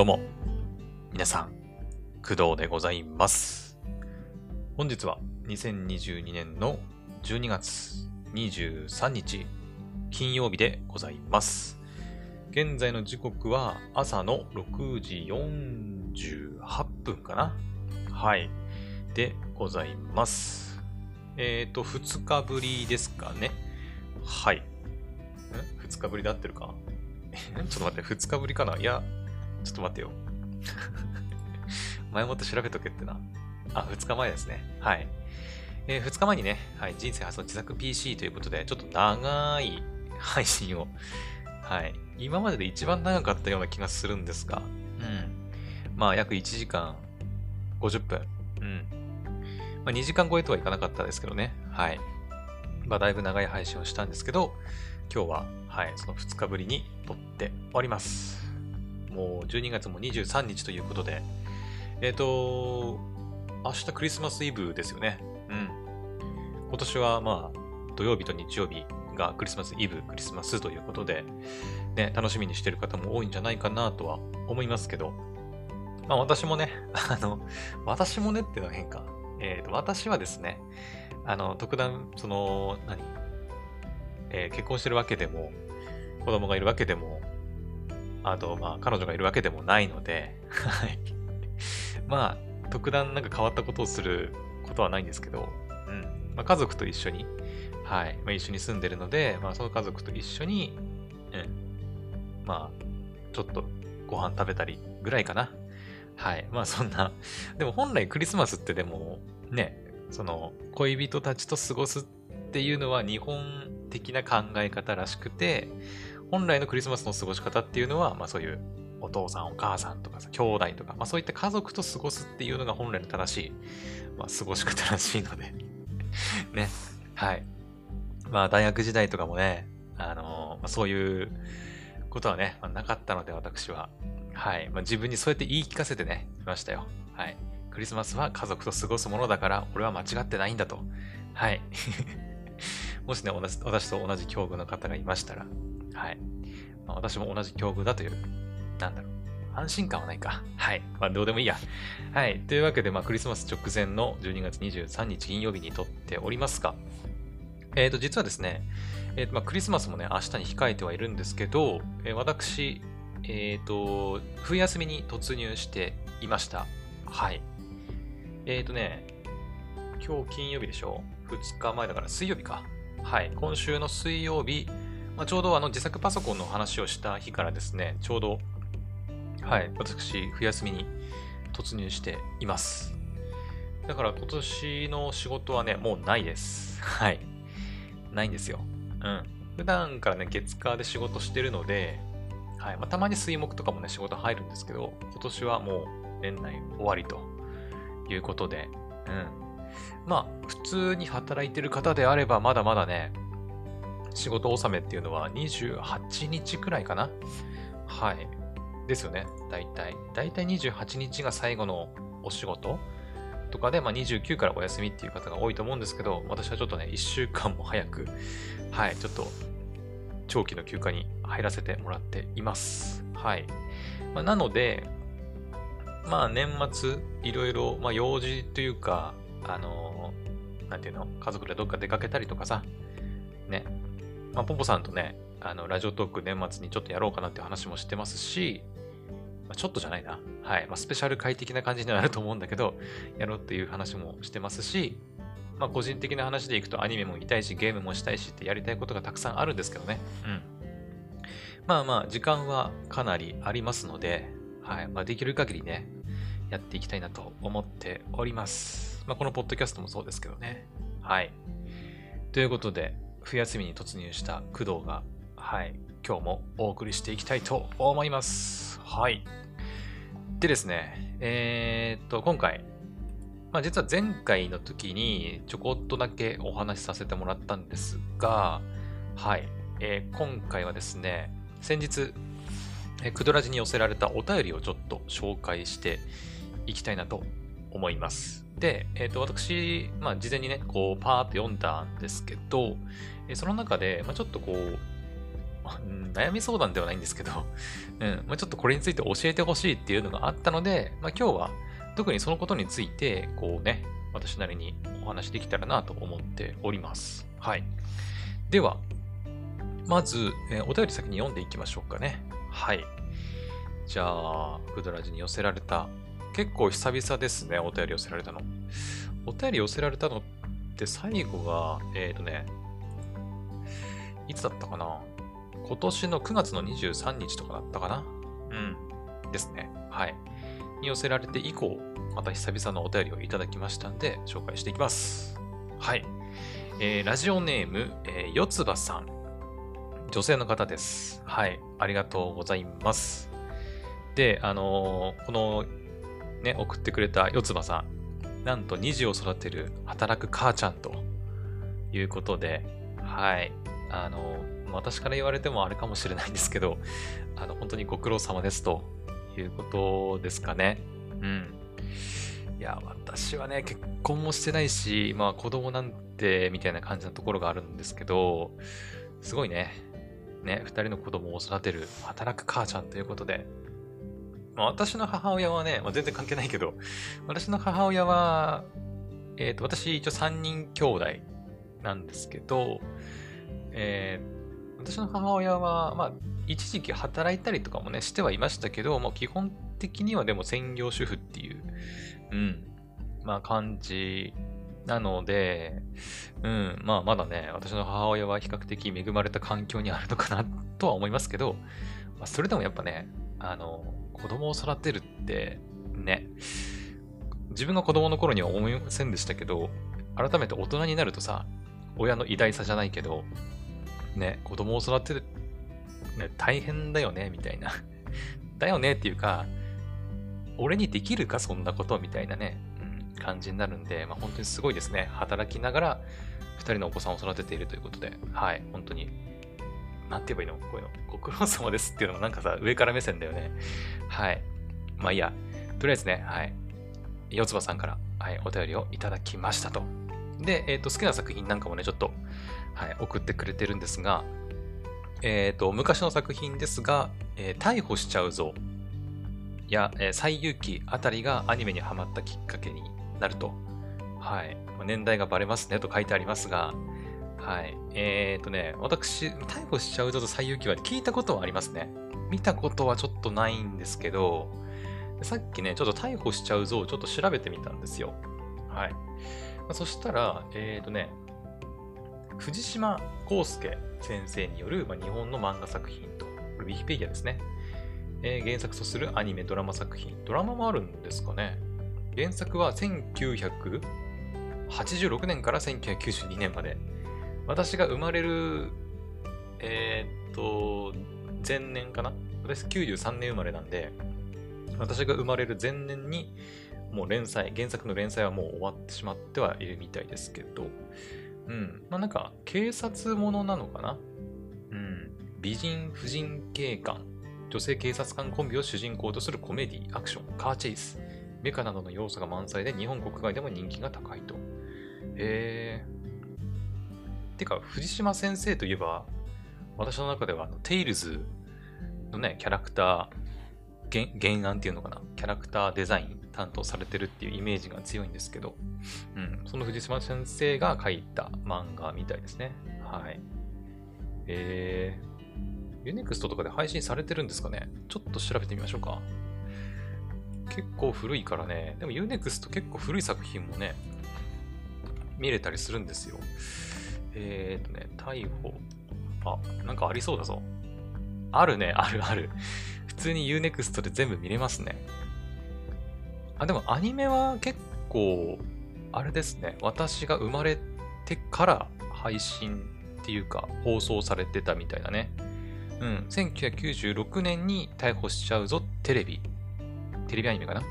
どうも、皆さん、工藤でございます。本日は2022年の12月23日、金曜日でございます。現在の時刻は朝の6時48分かなはい。でございます。えっ、と、2日ぶりですかね。はい。ん ?2 日ぶりで合ってるか？ちょっと待って、2日ぶりかな？いや、ちょっと待ってよ。前もって調べとけってな。あ、2日前ですね。はい。えー2日前にね、はい、人生初の自作 PC ということで、ちょっと長い配信を、はい、今までで一番長かったような気がするんですが、うん。まあ、約1時間50分。うん。まあ、2時間超えとはいかなかったですけどね。はい。まあ、だいぶ長い配信をしたんですけど、今日は、はい、その2日ぶりに撮っております。もう12月も23日ということで、えっ、と、明日クリスマスイブですよね。うん。今年はまあ、土曜日と日曜日がクリスマスイブ、クリスマスということで、ね、楽しみにしてる方も多いんじゃないかなとは思いますけど、まあ私もね、あの、私もねっていうのは変か。えっ、と、私はですね、あの、特段、その、何？えー結婚してるわけでも、子供がいるわけでも、あと、まあ、彼女がいるわけでもないので、はい。まあ、特段なんか変わったことをすることはないんですけど、うん。まあ、家族と一緒に、はい。まあ、一緒に住んでるので、まあ、その家族と一緒に、うん。まあ、ちょっとご飯食べたりぐらいかな。はい。まあ、そんな。でも本来クリスマスってでも、ね、その、恋人たちと過ごすっていうのは日本的な考え方らしくて、本来のクリスマスの過ごし方っていうのは、まあそういうお父さんお母さんとかさ、兄弟とか、まあそういった家族と過ごすっていうのが本来の正しい、まあ過ごし方らしいので、ね、はい。まあ大学時代とかもね、あのまあ、そういうことはね、まあ、なかったので私は、はい。まあ自分にそうやって言い聞かせてね、いましたよ。はい。クリスマスは家族と過ごすものだから、俺は間違ってないんだと。はい。もしね、私と同じ境遇の方がいましたら、はい。まあ、私も同じ境遇だという、なんだろう。安心感はないか。はい。まあ、どうでもいいや。はい。というわけで、まあ、クリスマス直前の12月23日金曜日に撮っておりますが、えっ、と、実はですね、えーとまあ、クリスマスもね、明日に控えてはいるんですけど、えー私、えっ、と、冬休みに突入していました。はい。えっ、とね、今日金曜日でしょ ?2 日前だから水曜日か。はい。今週の水曜日、まあ、ちょうどあの自作パソコンの話をした日からですね、ちょうど、はい、私、冬休みに突入しています。だから今年の仕事はね、もうないです。はい。ないんですよ。うん。普段からね、月火で仕事してるので、はい。まあ、たまに水木とかもね、仕事入るんですけど、今年はもう年内終わりということで、うん。まあ、普通に働いてる方であれば、まだまだね、仕事納めっていうのは28日くらいかなはい。ですよね。大体。大体28日が最後のお仕事とかで、まあ、29からお休みっていう方が多いと思うんですけど、私はちょっとね、1週間も早く、はい、ちょっと長期の休暇に入らせてもらっています。はい。まあ、なので、まあ年末、いろいろ、まあ用事というか、あのーなんていうの、家族でどっか出かけたりとかさ、ね、まあ、ポポさんとね、あの、ラジオトーク年末にちょっとやろうかなって話もしてますし、まあ、ちょっとじゃないな。はい。まあ、スペシャル回的な感じにはなると思うんだけど、やろうっていう話もしてますし、まあ、個人的な話でいくとアニメも見たいし、ゲームもしたいしってやりたいことがたくさんあるんですけどね。うん。まあまあ、時間はかなりありますので、はい。まあ、できる限りね、やっていきたいなと思っております。まあ、このポッドキャストもそうですけどね。はい。ということで、冬休みに突入した工藤が、はい、今日もお送りしていきたいと思います。はい。でですね、えーっと、今回、まあ実は前回の時にちょこっとだけお話しさせてもらったんですが、はい、えー今回はですね、先日、えークドラジに寄せられたお便りをちょっと紹介していきたいなと思います。で、えっ、と、私、まあ、事前にね、こう、パーッと読んだんですけど、えーその中で、まあ、ちょっとこう、悩み相談ではないんですけど、うんまあ、ちょっとこれについて教えてほしいっていうのがあったので、まあ、今日は特にそのことについて、こうね、私なりにお話できたらなと思っております。はい。では、まず、えー、お便り先に読んでいきましょうかね。はい。じゃあ、フドラジに寄せられた、結構久々ですね、お便り寄せられたの。お便り寄せられたのって最後が、えっ、ー、とね、いつだったかな？今年の9月の23日とかだったかな？うん。ですね。はい。に寄せられて以降、また久々のお便りをいただきましたんで、紹介していきます。はい。えー、ラジオネーム、えー、よつばさん。女性の方です。はい。ありがとうございます。で、あのー、この、ね、送ってくれたよつばさん。なんと、2児を育てる働く母ちゃんということで、はい。あの、私から言われてもあれかもしれないんですけど、あの、本当にご苦労様ですということですかね。うん。いや、私はね、結婚もしてないし、まあ子供なんて、みたいな感じなところがあるんですけど、すごいね。ね、二人の子供を育てる働く母ちゃんということで、まあ、私の母親はね、まあ、全然関係ないけど、私の母親は、えっ、ー、と、私一応3人兄弟なんですけど、えー、私の母親は、まあ、一時期働いたりとかもね、してはいましたけど、もう基本的にはでも専業主婦っていう、うん、まあ感じなので、うん、まあまだね、私の母親は比較的恵まれた環境にあるのかなとは思いますけど、まあ、それでもやっぱね、あの、子供を育てるって、ね、自分が子供の頃には思いませんでしたけど、改めて大人になるとさ、親の偉大さじゃないけど、ね、子供を育てる、ね、大変だよね、みたいな。だよねっていうか、俺にできるか、そんなことみたいなね、うん、感じになるんで、まあ、本当にすごいですね。働きながら、2人のお子さんを育てているということで、はい、本当に、なんて言えばいいの？こういうの。ご苦労様ですっていうのもなんかさ、上から目線だよね。はい。まあいいや。とりあえずね、はい。四つ葉さんから、はい、お便りをいただきましたと。で、えっ、ー、と、好きな作品なんかもね、ちょっと、はい、送ってくれてるんですが、え、ー、と、昔の作品ですが、えー、逮捕しちゃうぞや、えー、最遊記あたりがアニメにハマったきっかけになると。はい。年代がバレますねと書いてありますが、はい。えっ、ー、とね、私、逮捕しちゃうぞと最遊記は聞いたことはありますね。見たことはちょっとないんですけど、さっきね、ちょっと逮捕しちゃうぞをちょっと調べてみたんですよ。はい。まあ、そしたら、えっ、ー、とね、藤島康介先生による、まあ、日本の漫画作品と、ウィキペディアですね。えー、原作とするアニメ、ドラマ作品。ドラマもあるんですかね原作は1986年から1992年まで。私が生まれる、えー、っと、前年かな私93年生まれなんで、私が生まれる前年にもう連載、原作の連載はもう終わってしまってはいるみたいですけど、うん。まあなんか、警察ものなのかな？うん。美人、婦人警官、女性警察官コンビを主人公とするコメディ、アクション、カーチェイス、メカなどの要素が満載で日本国外でも人気が高いと。へえー。てか、藤島先生といえば、私の中ではあのテイルズのね、キャラクター、原案っていうのかな、キャラクターデザイン担当されてるっていうイメージが強いんですけど、うん、その藤島先生が書いた漫画みたいですね。はい。えー、 U-NEXT とかで配信されてるんですかね？ちょっと調べてみましょうか。結構古いからね。でも U-NEXT 結構古い作品もね、見れたりするんですよ。えーとね、逮捕。あ、なんかありそうだぞ。あるね、あるある。普通に Unext で全部見れますね。あ、でもアニメは結構、あれですね。私が生まれてから配信っていうか放送されてたみたいだね。うん。1996年に逮捕しちゃうぞテレビ。テレビアニメかな？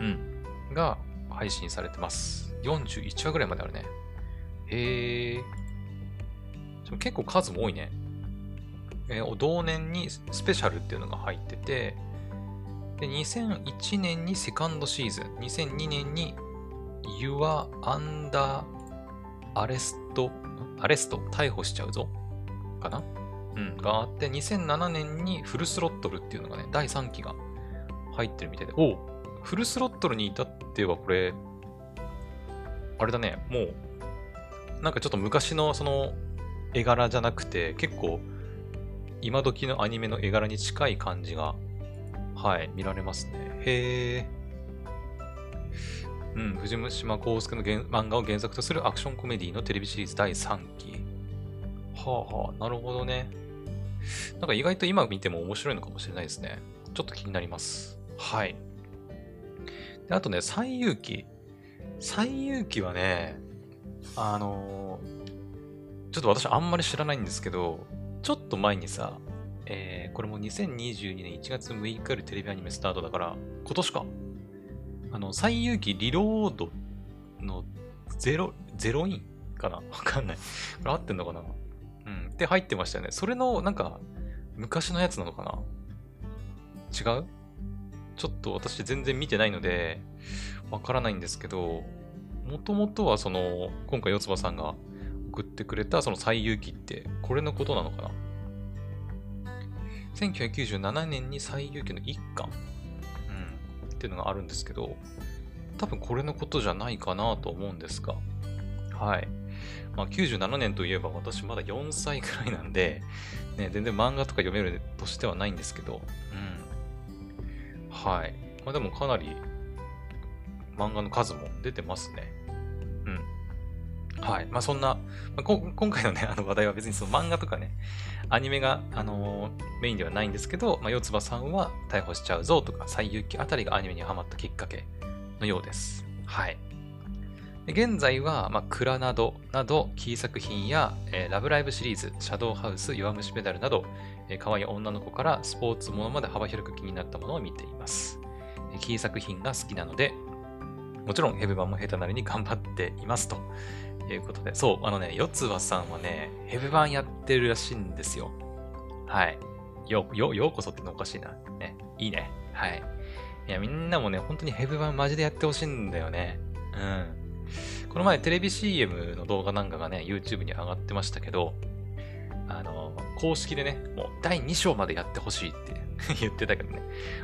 うん。が配信されてます。41話ぐらいまであるね。へえ。結構数も多いね。えー、同年にスペシャルっていうのが入ってて、で、2001年にセカンドシーズン、2002年に Your Under Arrest, アレスト、逮捕しちゃうぞ。かな？うん、があって、2007年にフルスロットルっていうのがね、第3期が入ってるみたいで、おフルスロットルに至ってはこれ、あれだね、もう、なんかちょっと昔のその絵柄じゃなくて、結構今時のアニメの絵柄に近い感じが、はい、見られますね。へえ。うん、藤島康介の漫画を原作とするアクションコメディのテレビシリーズ第3期。はあはあ、なるほどね。なんか意外と今見ても面白いのかもしれないですね。ちょっと気になります。はい。であとね、最遊記。最遊記はね、あのー、ちょっと私あんまり知らないんですけど、ちょっと前にさ、えー、これも2022年1月6日よりテレビアニメスタートだから、今年か。あの、最遊記リロードのゼロ、ゼロインかな？わかんない。これ合ってんのかな？うん。って入ってましたよね。それの、なんか、昔のやつなのかな？違う？ちょっと私全然見てないので、わからないんですけど、もともとはその、今回四葉さんが送ってくれたその最遊記って、これのことなのかな？?1997 年に最遊記の一巻、うん、っていうのがあるんですけど、多分これのことじゃないかなと思うんですが、はい。まあ、97年といえば私まだ4歳くらいなんで、ね、全然漫画とか読めるとしてはないんですけど、うん。はい。まあでもかなり漫画の数も出てますね。うん。はい。まあそんな、まあ、今回のね、あの話題は別にその漫画とかね、アニメが、あの、メインではないんですけど、まあ、四つ葉さんは逮捕しちゃうぞとか、最遊記あたりがアニメにハマったきっかけのようです。はい。現在は、まあ、クラなどなど、キー作品や、えー、ラブライブシリーズ、シャドウハウス、弱虫ペダルなど、えー、可愛い女の子からスポーツものまで幅広く気になったものを見ています。キー作品が好きなので、もちろんヘブ版も下手なりに頑張っていますとということで、そう、あのね、四つ葉さんはね、ヘブ版やってるらしいんですよ。はい。よ、よ、ようこそってのおかしいな。ね、いいね。はい。いや、みんなもね、本当にヘブ版マジでやってほしいんだよね。うん。この前テレビ CM の動画なんかがね、YouTube に上がってましたけど、あの、公式でね、もう第2章までやってほしいって 言ってたけどね。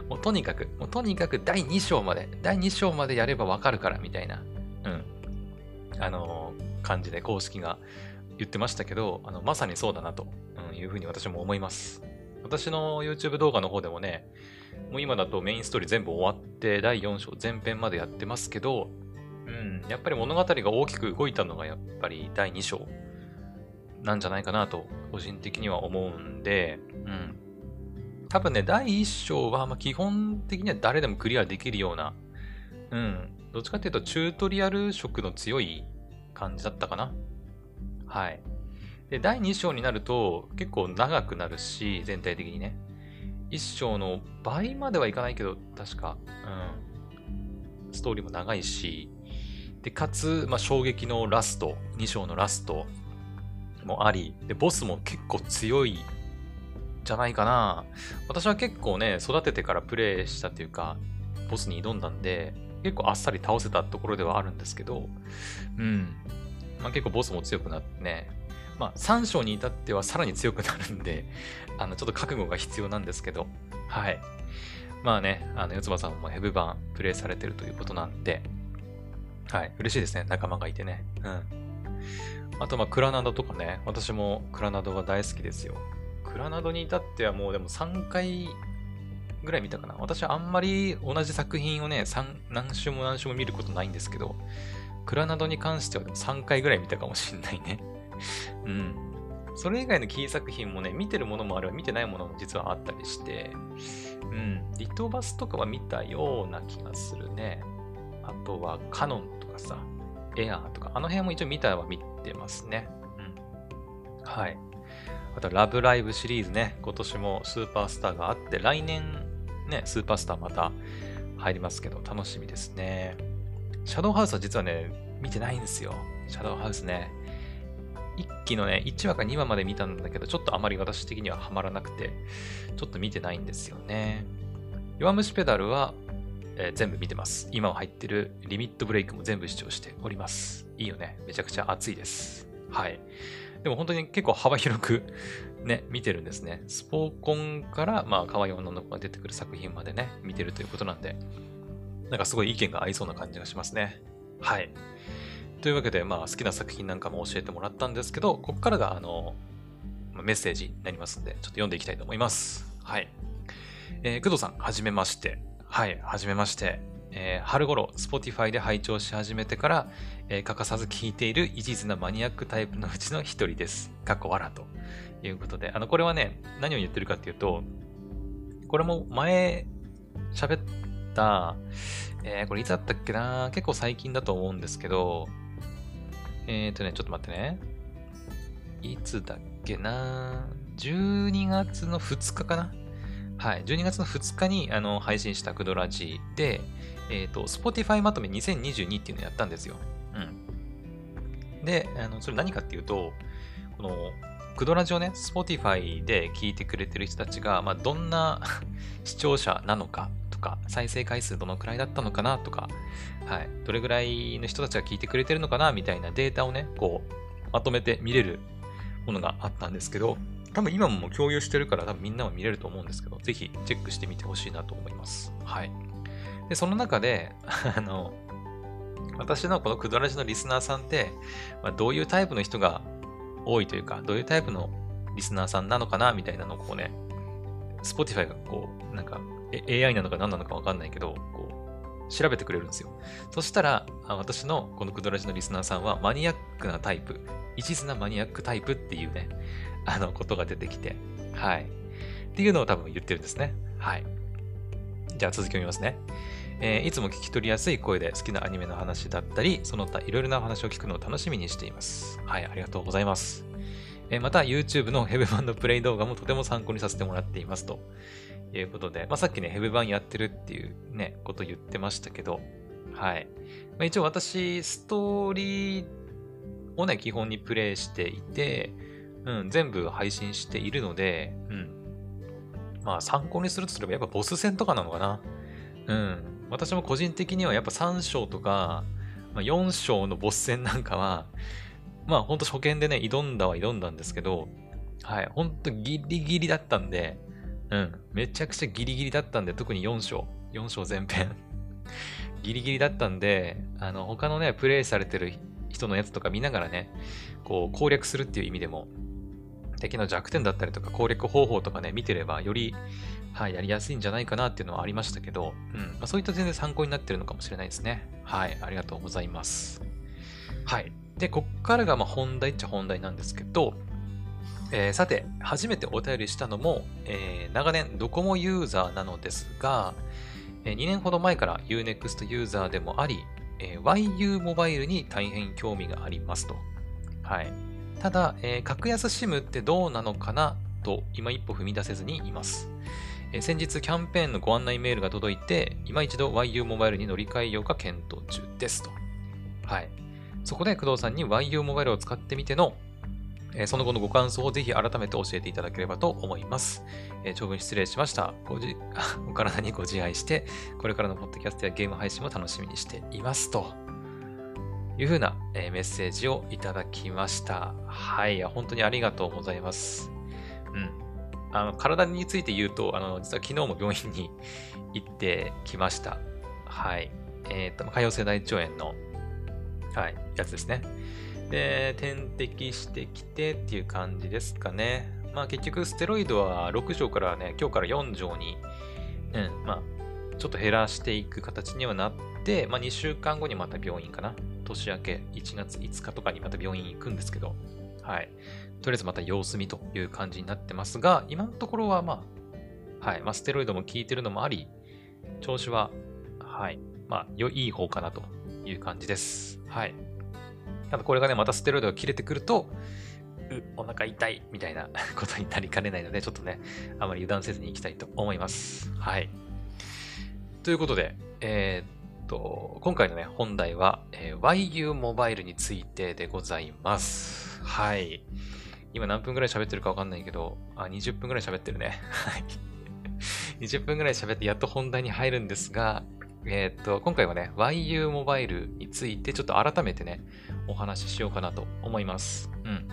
もうとにかく、もうとにかく第2章まで、第2章までやればわかるからみたいな、うん。あの感じで公式が言ってましたけど、あの、まさにそうだなと、いうふうに私も思います。私の YouTube 動画の方でもね、もう今だとメインストーリー全部終わって、第4章前編までやってますけど、うん、やっぱり物語が大きく動いたのがやっぱり第2章なんじゃないかなと、個人的には思うんで、うん。多分ね、第1章は、ま、基本的には誰でもクリアできるような、うん。どっちかっていうと、チュートリアル色の強い感じだったかな。はい。で、第2章になると、結構長くなるし、全体的にね。1章の倍まではいかないけど、確か、うん。ストーリーも長いし、で、かつ、まあ、衝撃のラスト、2章のラストもあり、で、ボスも結構強いじゃないかな。私は結構ね、育ててからプレイしたっていうか、ボスに挑んだんで、結構あっさり倒せたところではあるんですけど、うん。まあ、結構ボスも強くなってね、まあ、3章に至ってはさらに強くなるんで、あの、ちょっと覚悟が必要なんですけど、はい。まあね、あの、四つ葉さんもヘブ版プレイされてるということなんで、はい、嬉しいですね。仲間がいてね。うん。あと、まあ、クラナドとかね。私もクラナドが大好きですよ。クラナドに至ってはもうでも3回ぐらい見たかな。私はあんまり同じ作品をね、何週も何週も見ることないんですけど、クラナドに関してはでも3回ぐらい見たかもしんないね。うん。それ以外のキー作品もね、見てるものもあれば見てないものも実はあったりして、うん。リトバスとかは見たような気がするね。あとはカノンとかさ、エアーとか、あの辺も一応見たは見てますね。うん。はい。あと、ラブライブシリーズね、今年もスーパースターがあって、来年ね、スーパースターまた入りますけど、楽しみですね。シャドウハウスは実はね、見てないんですよ。シャドウハウスね。1期のね、1話か2話まで見たんだけど、ちょっとあまり私的にはハマらなくて、ちょっと見てないんですよね。弱虫ペダルはえー、全部見てます。今入ってるリミットブレイクも全部視聴しております。いいよね。めちゃくちゃ熱いです。はい。でも本当に結構幅広くね、見てるんですね。スポーコンから、まあ、可愛い女の子が出てくる作品までね、見てるということなんで、なんかすごい意見が合いそうな感じがしますね。はい。というわけで、まあ、好きな作品なんかも教えてもらったんですけど、ここからが、あの、メッセージになりますんで、ちょっと読んでいきたいと思います。はい。えー、工藤さん、はじめまして。はい、はじめまして。えー、春頃、Spotify で拝聴し始めてから、えー、欠かさず聞いている一途なマニアックタイプのうちの一人です。かっこわらということで、あの、これはね、何を言ってるかっていうと、これも前喋った、えー、これいつだったっけな？結構最近だと思うんですけど、えっ、ー、とね、ちょっと待ってね。いつだっけな ?12 月の2日かな？はい。12月の2日にあの配信したクドラジで、えっ、ー、と、Spotify まとめ2022っていうのをやったんですよ。で、あの、それ何かっていうと、この、クドラジをね、Spotify で聞いてくれてる人たちが、まあ、どんな 視聴者なのかとか、再生回数どのくらいだったのかなとか、はい。どれぐらいの人たちが聞いてくれてるのかなみたいなデータをね、こう、まとめて見れるものがあったんですけど、多分今も共有してるから多分みんなも見れると思うんですけど、ぜひチェックしてみてほしいなと思います。はい。で、その中で、あの、私のこのクドラジのリスナーさんって、まあ、どういうタイプの人が多いというか、どういうタイプのリスナーさんなのかなみたいなのをこうね、Spotify がこう、なんか AI なのか何なのかわかんないけど、こう、調べてくれるんですよ。そしたら、私のこのクドラジのリスナーさんはマニアックなタイプ、一途なマニアックタイプっていうね、あの、ことが出てきて、はい。っていうのを多分言ってるんですね。はい。じゃあ続きを見ますね。えー、いつも聞き取りやすい声で好きなアニメの話だったり、その他いろいろな話を聞くのを楽しみにしています。はい、ありがとうございます。えー、また YouTube のヘブ版のプレイ動画もとても参考にさせてもらっていますということで、まあ、さっきね、ヘブ版やってるっていうね、こと言ってましたけど、はい。まあ、一応私、ストーリーをね、基本にプレイしていて、うん、全部配信しているので、うん。まあ参考にするとすればやっぱボス戦とかなのかな。うん。私も個人的にはやっぱ3章とか、まあ、4章のボス戦なんかは、まあほんと初見でね、挑んだは挑んだんですけど、はい、ほんとギリギリだったんで、うん、めちゃくちゃギリギリだったんで、特に4章、4章前編。ギリギリだったんで、あの、他のね、プレイされてる人のやつとか見ながらね、こう攻略するっていう意味でも、敵の弱点だったりとか攻略方法とかね、見てればより、はい、やりやすいんじゃないかなっていうのはありましたけど、うん。まあ、そういった全然参考になってるのかもしれないですね。はい、ありがとうございます。はい。で、こっからがま本題っちゃ本題なんですけど、えー、さて、初めてお便りしたのも、えー、長年ドコモユーザーなのですが、えー、2年ほど前から Unext ユーザーでもあり、え YU モバイルに大変興味がありますと。はい。ただ、えー、格安 SIM ってどうなのかなと今一歩踏み出せずにいます。えー、先日キャンペーンのご案内メールが届いて、今一度 YU モバイルに乗り換えようか検討中ですと。はい。そこで工藤さんに YU モバイルを使ってみての、その後のご感想をぜひ改めて教えていただければと思います。長文失礼しました。ごじお体にご自愛して、これからのポッドキャストやゲーム配信も楽しみにしていますと。いうふうな、メッセージをいただきました。はい。本当にありがとうございます。うん。あの、体について言うと、あの、実は昨日も病院に 行ってきました。はい。えっ、ー、と、潰瘍性大腸炎の、はい、やつですね。で、点滴してきてっていう感じですかね。まあ結局、ステロイドは6錠からね、今日から4錠に、うん、まあ、ちょっと減らしていく形にはなって、まあ2週間後にまた病院かな。年明け1月5日とかにまた病院行くんですけど、はい。とりあえずまた様子見という感じになってますが、今のところはまあ、はい。まあ、ステロイドも効いてるのもあり、調子は、はい。まあ、良い方かなという感じです。はい。ただこれがね、またステロイドが切れてくると、う、お腹痛いみたいな ことになりかねないので、ちょっとね、あまり油断せずにいきたいと思います。はい。ということで、えー、と、今回のね、本題は、えー、YU モバイルについてでございます。はい。今何分くらい喋ってるかわかんないけど、あ、20分くらい喋ってるね。はい。20分くらい喋ってやっと本題に入るんですが、えー、と、今回はね、YU モバイルについてちょっと改めてね、お話ししようかなと思います。うん。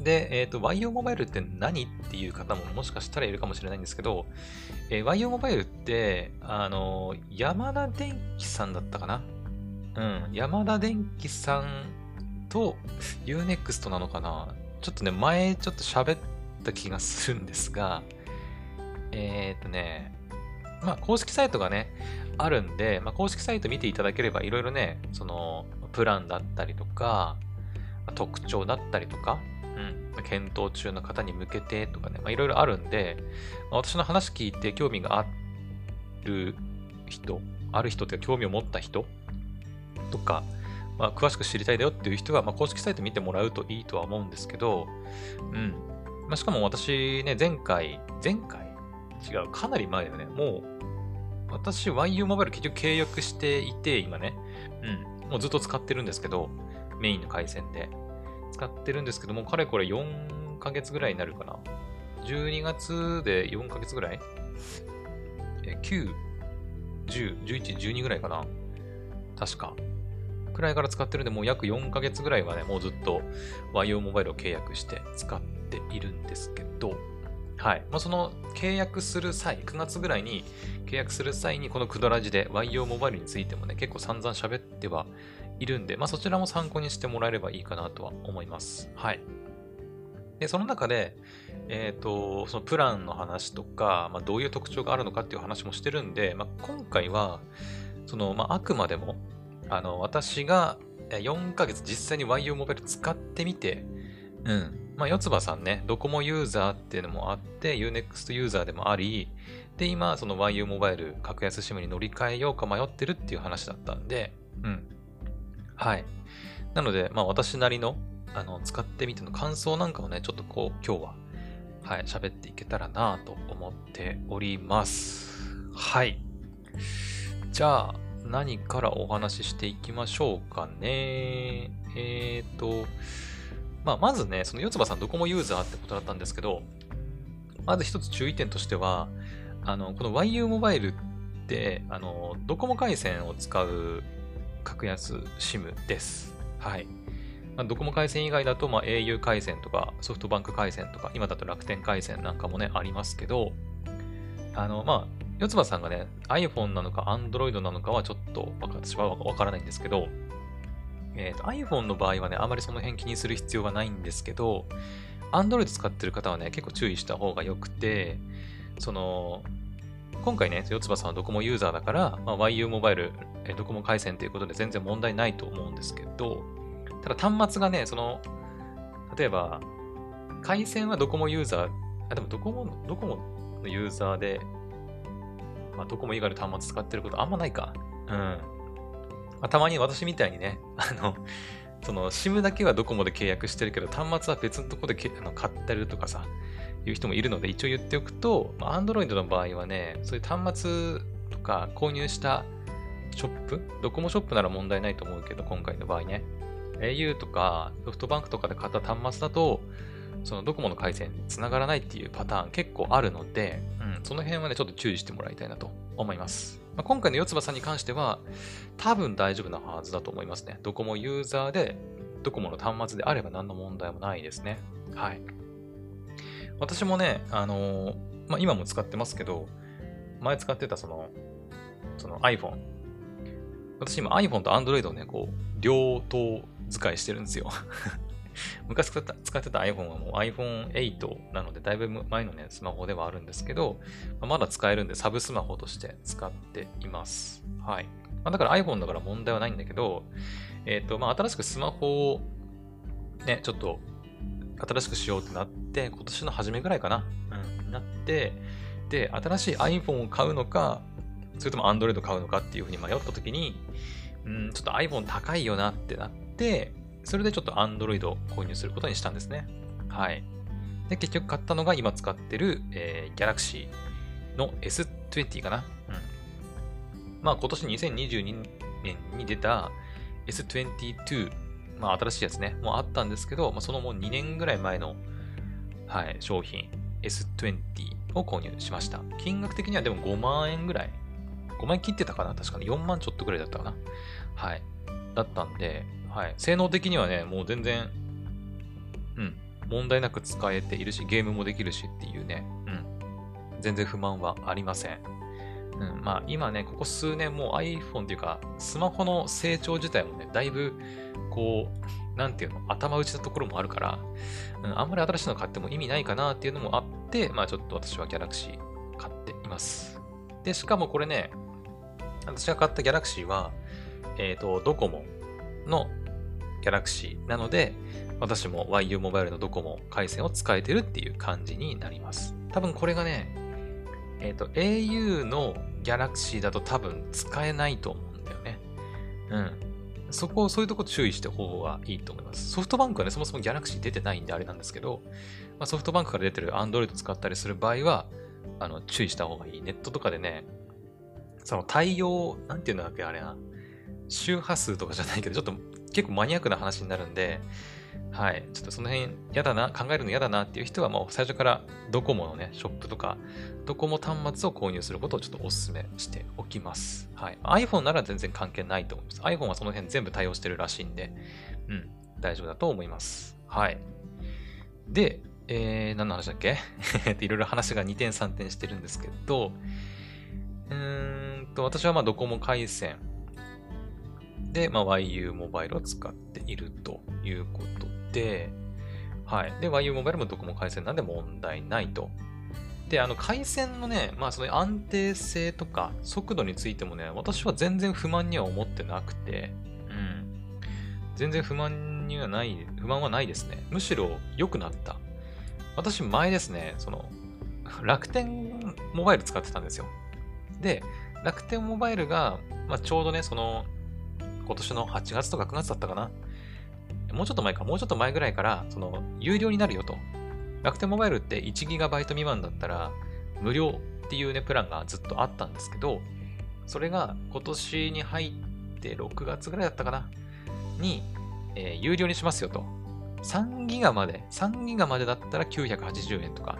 で、えっ、ー、と、YO モバイルって何っていう方ももしかしたらいるかもしれないんですけど、えー、YO モバイルって、あの、山田電機さんだったかな？うん、山田電機さんと Unext なのかな？ちょっとね、前ちょっと喋った気がするんですが、えっ、ー、とね、まあ、公式サイトがね、あるんで、まあ、公式サイト見ていただければ、いろいろね、その、プランだったりとか、特徴だったりとか、検討中の方に向けてとかね、いろいろあるんで、まあ、私の話聞いて興味がある人、ある人って興味を持った人とか、まあ、詳しく知りたいだよっていう人は、まあ、公式サイト見てもらうといいとは思うんですけど、うん。まあ、しかも私ね、前回、前回？違う、かなり前だよね。もう、私、YU モバイル結局契約していて、今ね。うん。もうずっと使ってるんですけど、メインの回線で。使ってるんですけども、かれこれ4ヶ月ぐらいになるかな。12月で4ヶ月ぐらい？え、9、10、11、12ぐらいかな。確か。くらいから使ってるんで、もう約4ヶ月ぐらいはね、もうずっと YO モバイルを契約して使っているんですけど、はい。まあ、その契約する際、9月ぐらいに契約する際に、このクドラジで YO モバイルについてもね、結構散々喋ってはいるんで、まあ、そちらも参考にしてもらえればいいかなとは思います。はい。で、その中で、えっ、ー、と、そのプランの話とか、まあ、どういう特徴があるのかっていう話もしてるんで、まあ、今回は、その、まあ、あくまでも、あの、私が4ヶ月実際に YO モバイル使ってみて、うん。まあ、四つ葉さんね、ドコモユーザーっていうのもあって、Unext ユーザーでもあり、で、今、その YU モバイル格安 SIM に乗り換えようか迷ってるっていう話だったんで、うん。はい。なので、まあ、私なりの、あの、使ってみての感想なんかをね、ちょっとこう、今日は、はい、喋っていけたらなと思っております。はい。じゃあ、何からお話ししていきましょうかね。えっ、ー、と、まあ、まずね、その四つ葉さんドコモユーザーってことだったんですけど、まず一つ注意点としては、あの、この YU モバイルって、あの、ドコモ回線を使う格安 SIM です。はい。まあ、ドコモ回線以外だと、まあ、au 回線とかソフトバンク回線とか、今だと楽天回線なんかもね、ありますけど、あの、まあ、四つ葉さんがね、iPhone なのか Android なのかはちょっと私はわからないんですけど、えーと、iPhone の場合はね、あまりその辺気にする必要がないんですけど、Android 使ってる方はね、結構注意した方が良くて、その、今回ね、四つ葉さんはドコモユーザーだから、まあ、YU モバイル、えドコモ回線ということで全然問題ないと思うんですけど、ただ端末がね、その、例えば、回線はドコモユーザー、あ、でもドコモ、ドコモのユーザーで、まあ、ドコモ以外の端末使ってることあんまないか。うん。まあ、たまに私みたいにね、あの、その SIM だけはドコモで契約してるけど、端末は別のとこであの買ってるとかさ、いう人もいるので、一応言っておくと、Android の場合はね、そういう端末とか購入したショップ、ドコモショップなら問題ないと思うけど、今回の場合ね、au とかソフトバンクとかで買った端末だと、そのドコモの回線に繋がらないっていうパターン結構あるので、うん、その辺はね、ちょっと注意してもらいたいなと思います。まあ、今回の四つ葉さんに関しては、多分大丈夫なはずだと思いますね。ドコモユーザーで、ドコモの端末であれば何の問題もないですね。はい。私もね、あのー、まあ、今も使ってますけど、前使ってたその、その iPhone。私今 iPhone と Android をね、こう、両党使いしてるんですよ 昔使った使ってた iPhone はもう iPhone8 なので、だいぶ前のね、スマホではあるんですけど、まだ使えるんで、サブスマホとして使っています。はい。まあ、だから iPhone だから問題はないんだけど、えっ、ー、と、まあ、新しくスマホをね、ちょっと新しくしようってなって、今年の初めぐらいかな。うん、なって、で、新しい iPhone を買うのか、それとも Android を買うのかっていうふうに迷った時に、うん、ちょっと iPhone 高いよなってなって、それでちょっと Android を購入することにしたんですね。はい。で、結局買ったのが今使ってる、えー、Galaxy の S20 かな。うん。まあ今年2022年に出た S22、まあ新しいやつね、もうあったんですけど、まあ、そのもう2年ぐらい前の、はい、商品 S20 を購入しました。金額的にはでも5万円ぐらい。5万円切ってたかな？確かに4万ちょっとぐらいだったかな。はい。だったんで、はい。性能的にはね、もう全然、うん。問題なく使えているし、ゲームもできるしっていうね、うん。全然不満はありません。うん、まあ今ね、ここ数年もう iPhone っていうか、スマホの成長自体もね、だいぶ、こう、なんていうの、頭打ちなところもあるから、うん、あんまり新しいの買っても意味ないかなっていうのもあって、まあちょっと私は Galaxy 買っています。で、しかもこれね、私が買った Galaxy は、えっ、ー、と、ドコモの Galaxy なので、私も YU モバイルのドコモ回線を使えてるっていう感じになります。多分これがね、えっ、ー、と、au の Galaxy だと多分使えないと思うんだよね。うん。そこ、そういうとこ注意して方がいいと思います。ソフトバンクはね、そもそも Galaxy 出てないんであれなんですけど、まあ、ソフトバンクから出てる Android 使ったりする場合は、あの、注意した方がいい。ネットとかでね、その対応、なんていうんだっけ、あれな。周波数とかじゃないけど、ちょっと結構マニアックな話になるんで、はい。ちょっとその辺嫌だな、考えるの嫌だなっていう人はもう最初からドコモのね、ショップとか、ドコモ端末を購入することをちょっとお勧めしておきます。はい。iPhone なら全然関係ないと思います。iPhone はその辺全部対応してるらしいんで、うん、大丈夫だと思います。はい。で、えー、何の話だっけ？いろいろ話が2点3点してるんですけど、うーんと、私はまあドコモ回線で、まあ、YU モバイルを使っているということで、はい。で、YU モバイルもドコモ回線なんで問題ないと。で、あの、回線のね、まあ、その安定性とか速度についてもね、私は全然不満には思ってなくて、うん。全然不満にはない、不満はないですね。むしろ良くなった。私、前ですね、その、楽天モバイル使ってたんですよ。で、楽天モバイルが、まあ、ちょうどね、その、今年の8月とか9月だったかな。もうちょっと前か、もうちょっと前ぐらいから、その、有料になるよと。楽天モバイルって 1GB 未満だったら、無料っていうね、プランがずっとあったんですけど、それが今年に入って6月ぐらいだったかなに、えー、有料にしますよと。3ギガまで、3ギガまでだったら980円とか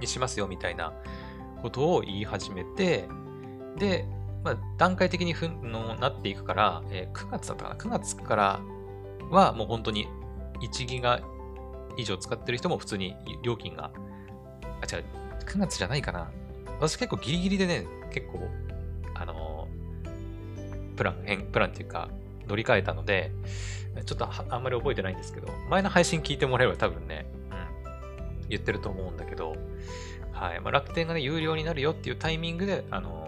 にしますよみたいなことを言い始めて、で、まあ、段階的にふのなっていくから、えー、9月だったかな ?9 月からはもう本当に1ギガ以上使ってる人も普通に料金が、あ、違う、9月じゃないかな。私結構ギリギリでね、結構、あのー、プラン、変、プランっていうか、乗り換えたので、ちょっとあんまり覚えてないんですけど、前の配信聞いてもらえば多分ね、うん、言ってると思うんだけど、はい。まあ、楽天がね、有料になるよっていうタイミングで、あのー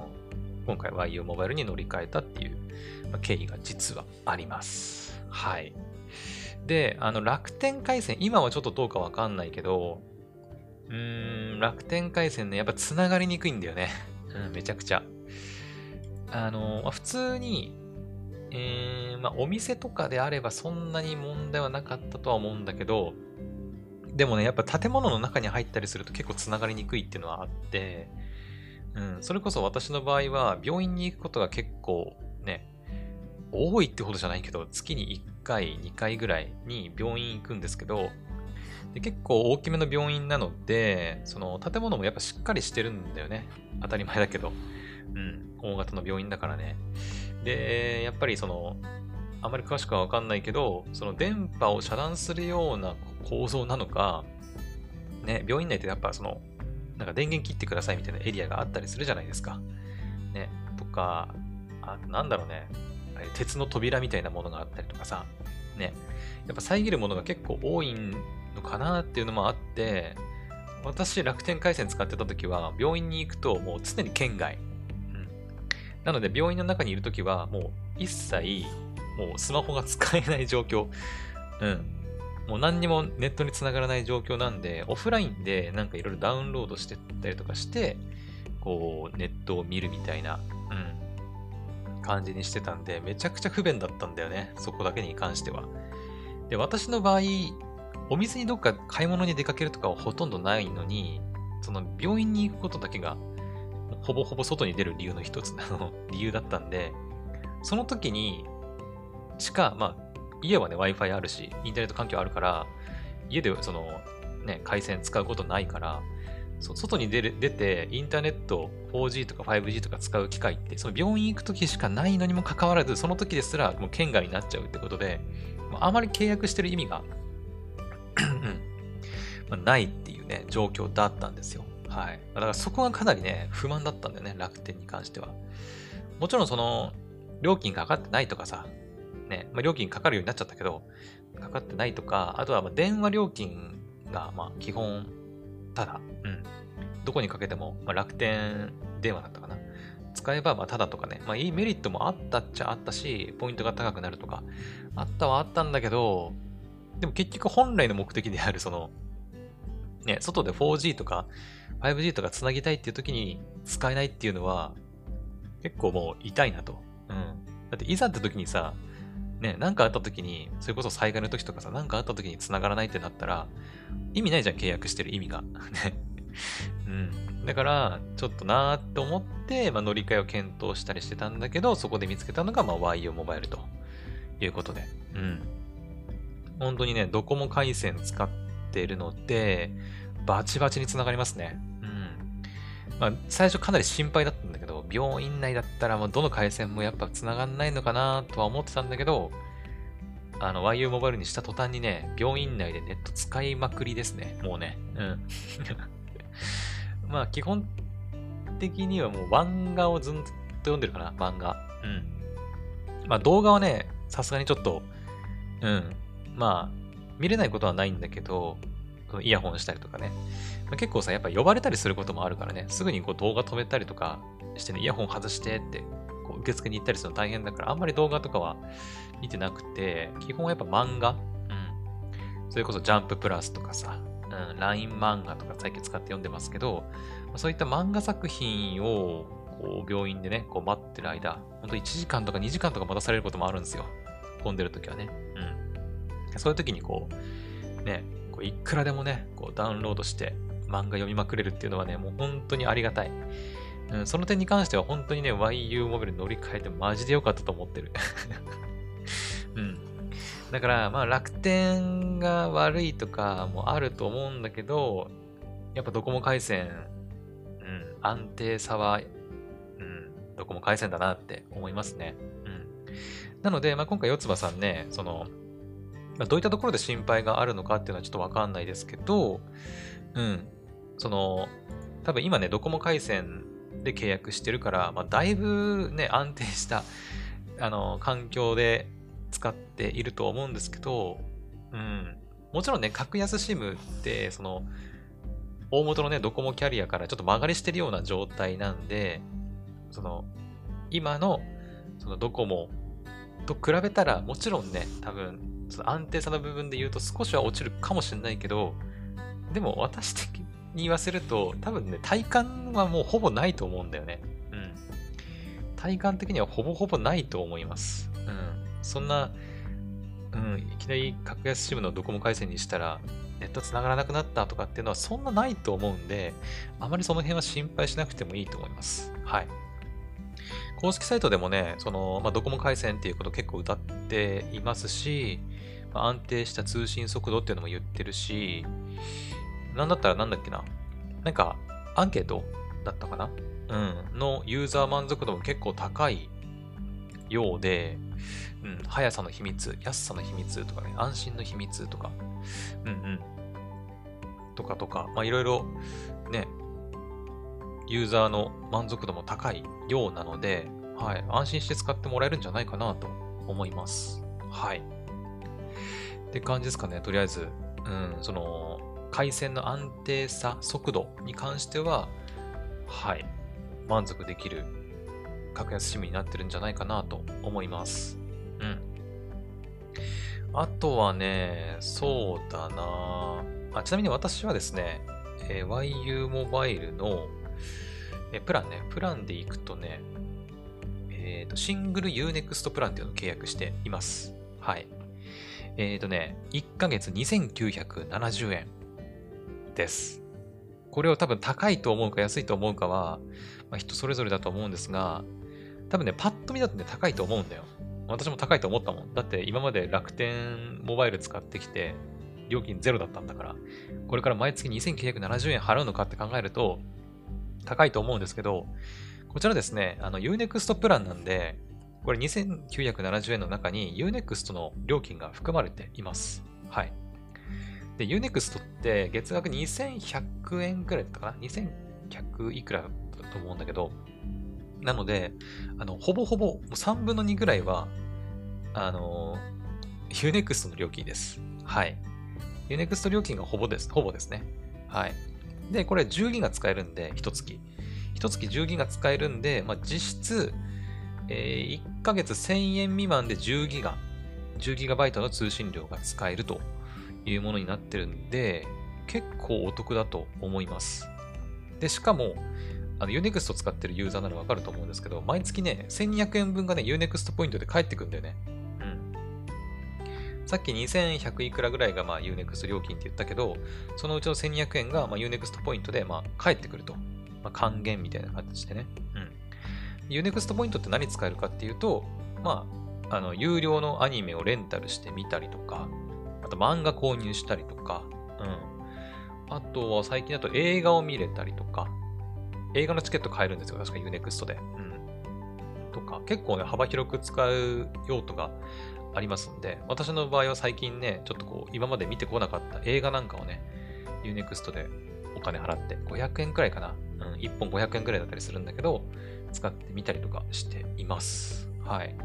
今回 YU モバイルに乗り換えたっていうま経緯が実はあります。はい。で、あの楽天回線、今はちょっとどうかわかんないけど、うーん、楽天回線ね、やっぱ繋がりにくいんだよね。うん、めちゃくちゃ。あの、まあ、普通に、えー、まあ、お店とかであればそんなに問題はなかったとは思うんだけど、でもね、やっぱ建物の中に入ったりすると結構繋がりにくいっていうのはあって、うん、それこそ私の場合は病院に行くことが結構ね、多いってほどじゃないけど、月に1 1回、2回ぐらいに病院行くんですけど、で結構大きめの病院なので、その建物もやっぱしっかりしてるんだよね。当たり前だけど。うん、大型の病院だからね。で、やっぱりその、あまり詳しくはわかんないけど、その電波を遮断するような構造なのか、ね、病院内ってやっぱそのなんか電源切ってくださいみたいなエリアがあったりするじゃないですか。ね。とか、あなんだろうね。鉄の扉みたいなものがあったりとかさ。ね。やっぱ遮るものが結構多いのかなっていうのもあって、私、楽天回線使ってた時は、病院に行くともう常に県外。うん。なので、病院の中にいる時は、もう一切、もうスマホが使えない状況。うん。もう何にもネットにつながらない状況なんで、オフラインでなんかいろいろダウンロードしてったりとかして、こう、ネットを見るみたいな、うん、感じにしてたんで、めちゃくちゃ不便だったんだよね。そこだけに関しては。で、私の場合、お店にどっか買い物に出かけるとかはほとんどないのに、その病院に行くことだけが、ほぼほぼ外に出る理由の一つ の理由だったんで、その時にしか、まあ、家はね、Wi-Fi あるし、インターネット環境あるから、家でその、ね、回線使うことないから、外に出る出て、インターネット 4G とか 5G とか使う機会って、その病院行くときしかないのにもかかわらず、その時ですらもう県外になっちゃうってことで、あまり契約してる意味がまあ、ないっていうね、状況だったんですよ。はい。だからそこがかなりね、不満だったんだよね、楽天に関しては。もちろんその、料金かかってないとかさ、ね、まあ、料金かかるようになっちゃったけど、かかってないとか、あとはま電話料金がまあ基本、ただ、うん。どこにかけても、まあ、楽天電話だったかな。使えばまあただとかね、まあいいメリットもあったっちゃあったし、ポイントが高くなるとか、あったはあったんだけど、でも結局本来の目的であるその、ね、外で 4G とか 5G とか繋ぎたいっていう時に使えないっていうのは、結構もう痛いなと。うん。だっていざって時にさ、ね、なんかあった時に、それこそ災害の時とかさ、なんかあった時に繋がらないってなったら、意味ないじゃん、契約してる意味が。ね。うん。だから、ちょっとなーって思って、まあ、乗り換えを検討したりしてたんだけど、そこで見つけたのが、まあ、YU モバイルということで。うん。本当にね、ドコモ回線使ってるので、バチバチに繋がりますね。うん。まあ、最初かなり心配だったんだけど、病院内だったらもうどの回線もやっぱ繋がんないのかなとは思ってたんだけど、あの、YU モバイルにした途端にね、病院内でネット使いまくりですね。もうね。うん。まあ、基本的にはもう漫画をずっと読んでるかな、漫画。うん。まあ、動画はね、さすがにちょっと、うん。まあ、見れないことはないんだけど、イヤホンしたりとかね。まあ、結構さ、やっぱ呼ばれたりすることもあるからね、すぐにこう動画止めたりとかしてね、イヤホン外してって、こう受付に行ったりするの大変だから、あんまり動画とかは見てなくて、基本はやっぱ漫画うん。それこそジャンププラスとかさ、うん、LINE 漫画とか最近使って読んでますけど、そういった漫画作品をこう病院でね、こう待ってる間、ほんと1時間とか2時間とか待たされることもあるんですよ。混んでる時はね。うん。そういう時にこう、ね、こういくらでもね、こうダウンロードして漫画読みまくれるっていうのはね、もう本当にありがたい。うん、その点に関しては本当にね、YU モビル乗り換えてマジで良かったと思ってる。うん。だから、まあ楽天が悪いとかもあると思うんだけど、やっぱドコモ回線、うん、安定さは、うん、ドコモ回線だなって思いますね。うん。なので、まあ今回四つ葉さんね、その、ま、どういったところで心配があるのかっていうのはちょっとわかんないですけど、うん。その、多分今ね、ドコモ回線で契約してるから、まあ、だいぶね、安定した、あの、環境で使っていると思うんですけど、うん。もちろんね、格安 SIM って、その、大元のね、ドコモキャリアからちょっと曲がりしてるような状態なんで、その、今の、そのドコモと比べたら、もちろんね、多分、その安定さの部分で言うと少しは落ちるかもしれないけど、でも私的に言わせると、多分ね、体感はもうほぼないと思うんだよね。うん。体感的にはほぼほぼないと思います。うん。そんな、うん、いきなり格安 SIM のドコモ回線にしたら、ネット繋がらなくなったとかっていうのはそんなないと思うんで、あまりその辺は心配しなくてもいいと思います。はい。公式サイトでもね、その、まあ、ドコモ回線っていうこと結構歌っていますし、まあ、安定した通信速度っていうのも言ってるし、なんだったらなんだっけな。なんか、アンケートだったかな？うん。のユーザー満足度も結構高いようで、うん、速さの秘密、安さの秘密とかね、安心の秘密とか、うんうん。とかとか、まあいろいろね、ユーザーの満足度も高いようなので、はい、安心して使ってもらえるんじゃないかなと思います。はい。って感じですかね、とりあえず。うん、その、回線の安定さ、速度に関しては、はい、満足できる格安 SIM になってるんじゃないかなと思います。うん。あとはね、そうだなあちなみに私はですね、えー、YU モバイルの、えー、プランね、プランで行くとね、えっ、ー、と、シングル Unext プランっていうのを契約しています。はい。えっ、ー、とね、1ヶ月2970円です。これを多分高いと思うか安いと思うかは、まあ、人それぞれだと思うんですが、多分ね、パッと見だとね、高いと思うんだよ。私も高いと思ったもん。だって今まで楽天モバイル使ってきて、料金ゼロだったんだから、これから毎月2970円払うのかって考えると、高いと思うんですけど、こちらですね、あの Unext プランなんで、これ2970円の中に Unext の料金が含まれています。はい。で、Unext って月額2100円くらいだったかな ?2100 いくらだと思うんだけど、なので、あの、ほぼほぼ3分の2くらいは、あの、Unext の料金です。はい。Unext 料金がほぼです。ほぼですね。はい。で、これ10ギガ使えるんで、1月。1月10ギガ使えるんで、まあ、実質、えー、1ヶ月1000円未満で10ギガ、10ギガバイトの通信量が使えるというものになってるんで、結構お得だと思います。で、しかも、あの、Unext 使ってるユーザーならわかると思うんですけど、毎月ね、1200円分がね、Unext ポイントで返ってくんだよね。うん。さっき2100いくらぐらいがまあ Unext 料金って言ったけど、そのうちの1200円がまあ Unext ポイントでまあ返ってくると。まあ、還元みたいな形でね。うん。Unext ポイントって何使えるかっていうと、まあ、あの、有料のアニメをレンタルしてみたりとか、あと漫画購入したりとか、うん。あとは最近だと映画を見れたりとか、映画のチケット買えるんですよ。確か Unext で。うん。とか、結構ね、幅広く使う用途がありますんで、私の場合は最近ね、ちょっとこう、今まで見てこなかった映画なんかをね、Unext でお金払って、500円くらいかな。うん、1本500円くらいだったりするんだけど、使ってみたりとかしています。はい。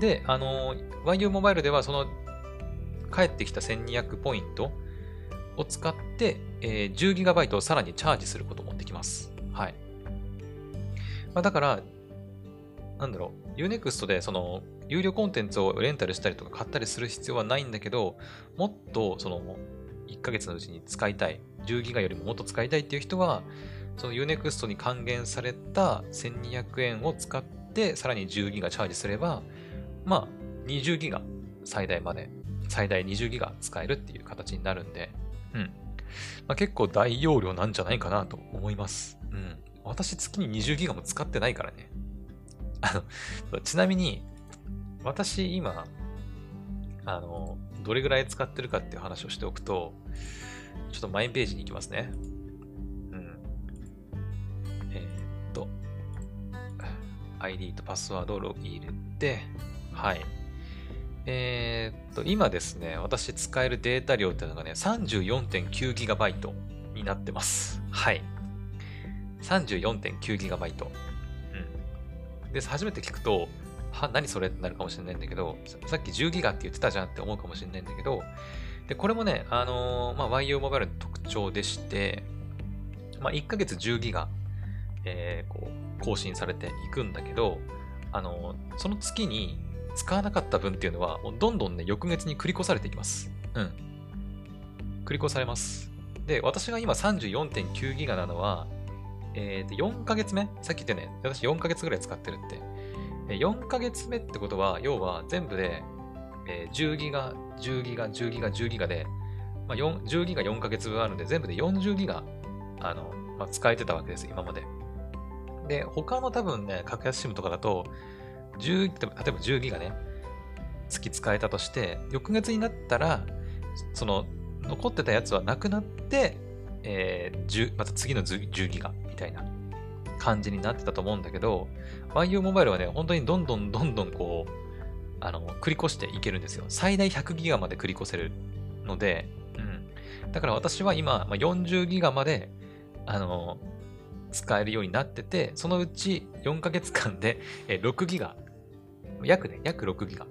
で、あの、YU モバイルでは、その、帰ってきた1200ポイントを使って、えー、10GB をさらにチャージすることもできます。はい。まあ、だから、なんだろう、Unext でその、有料コンテンツをレンタルしたりとか買ったりする必要はないんだけど、もっとその、1ヶ月のうちに使いたい、10ギガよりももっと使いたいっていう人は、その Unext に還元された1200円を使って、さらに10ギガチャージすれば、まあ、20ギガ最大まで、最大20ギガ使えるっていう形になるんで、うん。まあ、結構大容量なんじゃないかなと思います。うん。私月に20ギガも使ってないからね。あの、ちなみに、私今、あの、どれぐらい使ってるかっていう話をしておくと、ちょっとマインページに行きますね。うん。えー、っと、ID とパスワードをログ入れて、はい。えー、っと、今ですね、私使えるデータ量っていうのがね、34.9GB になってます。はい。34.9GB。うん。で、初めて聞くと、は、何それってなるかもしれないんだけど、さっき10ギガって言ってたじゃんって思うかもしれないんだけど、で、これもね、あのー、まあ、YU モバイルの特徴でして、まあ、1ヶ月10ギガ、えー、こう、更新されていくんだけど、あのー、その月に使わなかった分っていうのは、どんどんね、翌月に繰り越されていきます。うん。繰り越されます。で、私が今34.9ギガなのは、えー、4ヶ月目？さっき言ったね、私4ヶ月ぐらい使ってるって。4ヶ月目ってことは、要は全部で、えー、10ギガ、10ギガ、10ギガ、10ギガで、まあ、10ギガ4ヶ月分あるんで、全部で40ギガ、あの、まあ、使えてたわけです、今まで。で、他の多分ね、格安 SIM とかだと、10、例えば10ギガね、月使えたとして、翌月になったら、その、残ってたやつはなくなって、えー、また次の10ギガみたいな感じになってたと思うんだけど、YU モバイルはね、本当にどんどんどんどんこう、あの、繰り越していけるんですよ。最大100ギガまで繰り越せるので、うん。だから私は今、まあ、40ギガまで、あの、使えるようになってて、そのうち4ヶ月間で6ギガ。約ね、約6ギガ。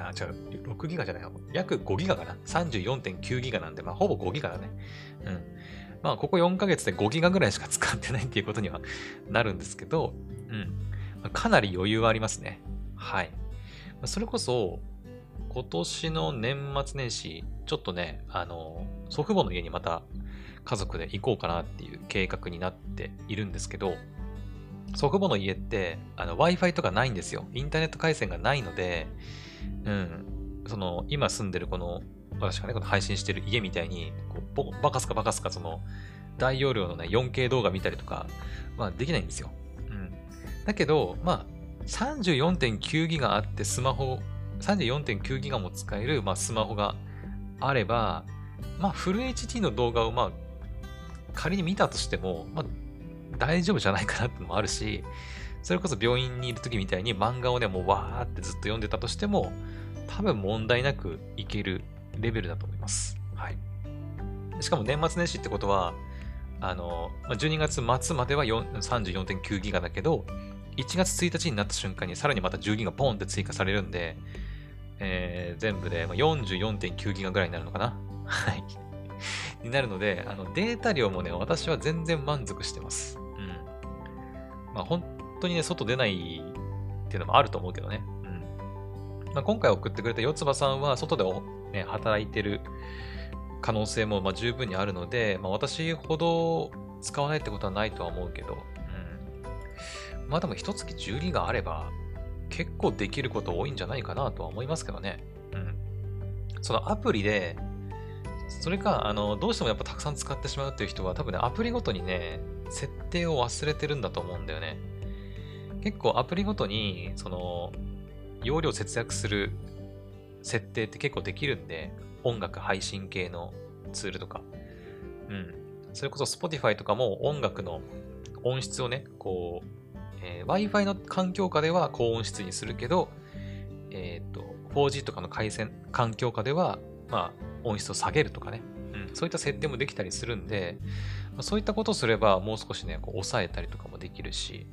あ、違う、6ギガじゃない約5ギガかな。34.9ギガなんで、まあ、ほぼ5ギガだね。うん。まあ、ここ4ヶ月で5ギガぐらいしか使ってないっていうことにはなるんですけど、うん。かなり余裕はありますね。はい。それこそ、今年の年末年始、ちょっとね、あの、祖父母の家にまた家族で行こうかなっていう計画になっているんですけど、祖父母の家って、Wi-Fi とかないんですよ。インターネット回線がないので、うん、その、今住んでるこの私がね、この配信してる家みたいに、こうバカすかバカすかその、大容量のね、4K 動画見たりとか、まあできないんですよ。うん。だけど、まあ、34.9ギガあってスマホ、34.9ギガも使える、まあ、スマホがあれば、まあ、フル HD の動画を、まあ、仮に見たとしても、まあ、大丈夫じゃないかなってのもあるし、それこそ病院にいる時みたいに漫画をね、もうわーってずっと読んでたとしても、多分問題なくいけるレベルだと思います。はい。しかも年末年始ってことは、あの、12月末までは34.9ギガだけど、1月1日になった瞬間にさらにまた10ギガポンって追加されるんで、えー、全部で44.9ギガぐらいになるのかな はい。になるので、あのデータ量もね、私は全然満足してます。うん。まあ本当にね、外出ないっていうのもあると思うけどね。うん。まあ、今回送ってくれた四つ葉さんは外で、ね、働いてる可能性もま十分にあるので、まあ、私ほど使わないってことはないとは思うけど、うん。まあでも一月10ギガあれば結構できること多いんじゃないかなとは思いますけどね。うん。そのアプリで、それか、あの、どうしてもやっぱたくさん使ってしまうっていう人は多分ね、アプリごとにね、設定を忘れてるんだと思うんだよね。結構アプリごとに、その、容量節約する設定って結構できるんで、音楽配信系のツールとか。うん。それこそ Spotify とかも音楽の音質をね、こう、えー、Wi-Fi の環境下では高音質にするけど、えっ、ー、と、4G とかの回線環境下では、まあ、音質を下げるとかね。うん、そういった設定もできたりするんで、まあ、そういったことをすれば、もう少しね、こう抑えたりとかもできるし、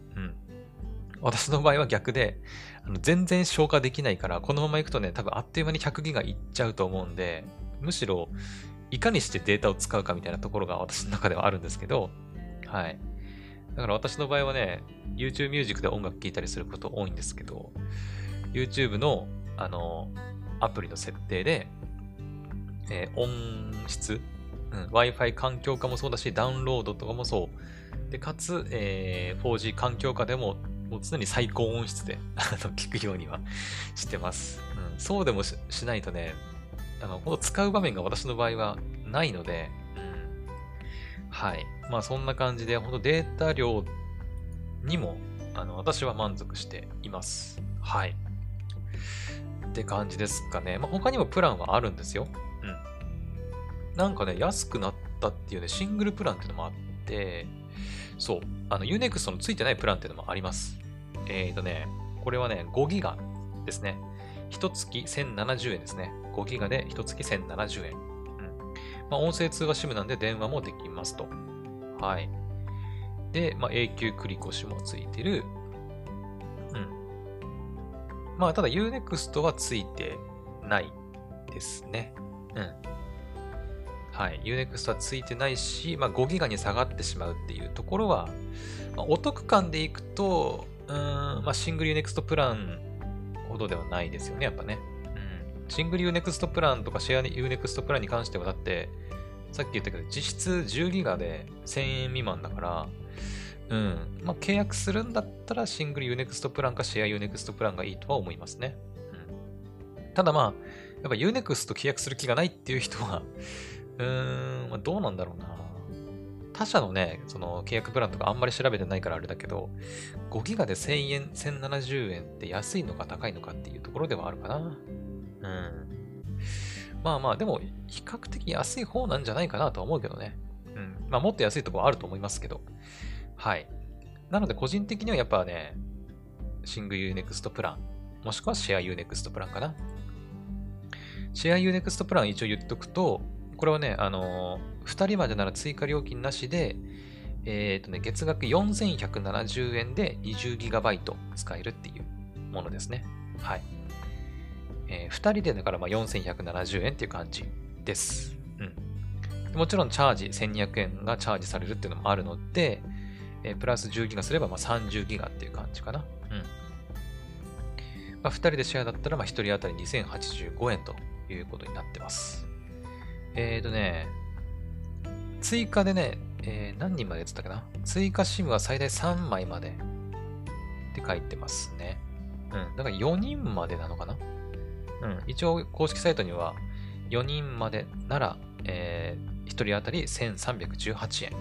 私の場合は逆で、あの全然消化できないから、このまま行くとね、多分あっという間に100ギガいっちゃうと思うんで、むしろ、いかにしてデータを使うかみたいなところが私の中ではあるんですけど、はい。だから私の場合はね、YouTube Music で音楽聴いたりすること多いんですけど、YouTube の、あの、アプリの設定で、えー、音質、うん、Wi-Fi 環境化もそうだし、ダウンロードとかもそう。で、かつ、えー、4G 環境下でも、もう常に最高音質で聞くようにはしてます。うん、そうでもしないとね、あの、この使う場面が私の場合はないので、うん、はい。まあそんな感じで、本当データ量にも、あの、私は満足しています。はい。って感じですかね。まあ他にもプランはあるんですよ。うん。なんかね、安くなったっていうね、シングルプランっていうのもあって、そう、あの、Unext のついてないプランっていうのもあります。えっ、ー、とね、これはね、5ギガですね。1月1070円ですね。5ギガで1月1070円。うん。まあ、音声通話 SIM なんで電話もできますと。はい。で、まあ、永久繰越もついてる。うん。まあ、ただ Unext はついてないですね。うん。はい。Unext はついてないし、まあ、5ギガに下がってしまうっていうところは、まあ、お得感でいくと、うん、まあ、シングル Unext プランほどではないですよね、やっぱね。うん。シングル Unext プランとかシェア Unext プランに関しては、だって、さっき言ったけど、実質10ギガで1000円未満だから、うん。まあ、契約するんだったらシングル Unext プランかシェア Unext プランがいいとは思いますね。うん。ただまあ、やっぱ Unext 契約する気がないっていう人はうーん、まあ、どうなんだろうな。他社のね、その契約プランとかあんまり調べてないからあれだけど、5ギガで1000円、1070円って安いのか高いのかっていうところではあるかな。うん。まあまあ、でも、比較的安い方なんじゃないかなとは思うけどね。うん。まあ、もっと安いところあると思いますけど。はい。なので、個人的にはやっぱね、シング Unext プラン、もしくはシェア Unext プランかな。シェア Unext プラン一応言っとくと、これはね、あのー、2人までなら追加料金なしで、えっ、ー、とね、月額4170円で 20GB 使えるっていうものですね。はい。えー、2人でだからまあ4170円っていう感じです。うん。もちろんチャージ、1200円がチャージされるっていうのもあるので、えー、プラス10ギガすればまあ30ギガっていう感じかな。うん。まあ、2人でシェアだったらまあ1人当たり2085円ということになってます。えっ、ー、とね、追加でね、えー、何人までやってたかな？追加 SIM は最大3枚までって書いてますね。うん。だから4人までなのかな？うん、一応公式サイトには4人までなら、えー、1人当たり1318円。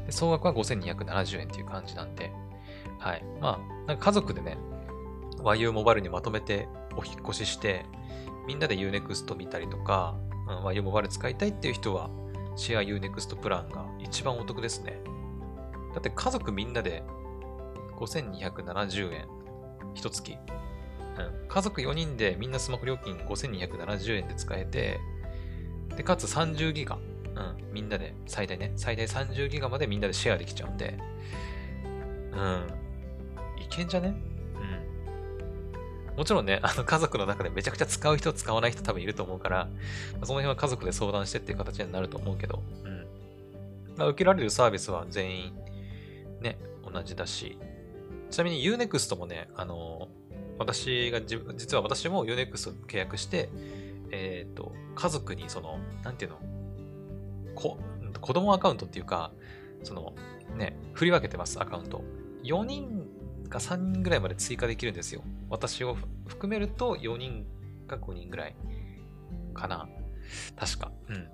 うん、で総額は5270円っていう感じなんで、はい。まあ、なんか家族でね、YU モバイルにまとめてお引越しして、みんなで Unext 見たりとか、うん、YU モバイル使いたいっていう人は、シェア Unext プランが一番お得ですね。だって家族みんなで5270円、一月うん。家族4人でみんなスマホ料金5270円で使えて、で、かつ30ギガ。うん。みんなで、最大ね、最大30ギガまでみんなでシェアできちゃうんで、うん。いけんじゃね？もちろんね、あの家族の中でめちゃくちゃ使う人、使わない人多分いると思うから、その辺は家族で相談してっていう形になると思うけど、うん。まあ、受けられるサービスは全員、ね、同じだし、ちなみに Unext もね、あの私が実は私も Unext 契約して、えっ、ー、と、家族にその、なんていうの、こ、子供アカウントっていうか、その、ね、振り分けてます、アカウント。4人か3人ぐらいまで追加できるんですよ。私を含めると4人か5人ぐらいかな。確か。うん。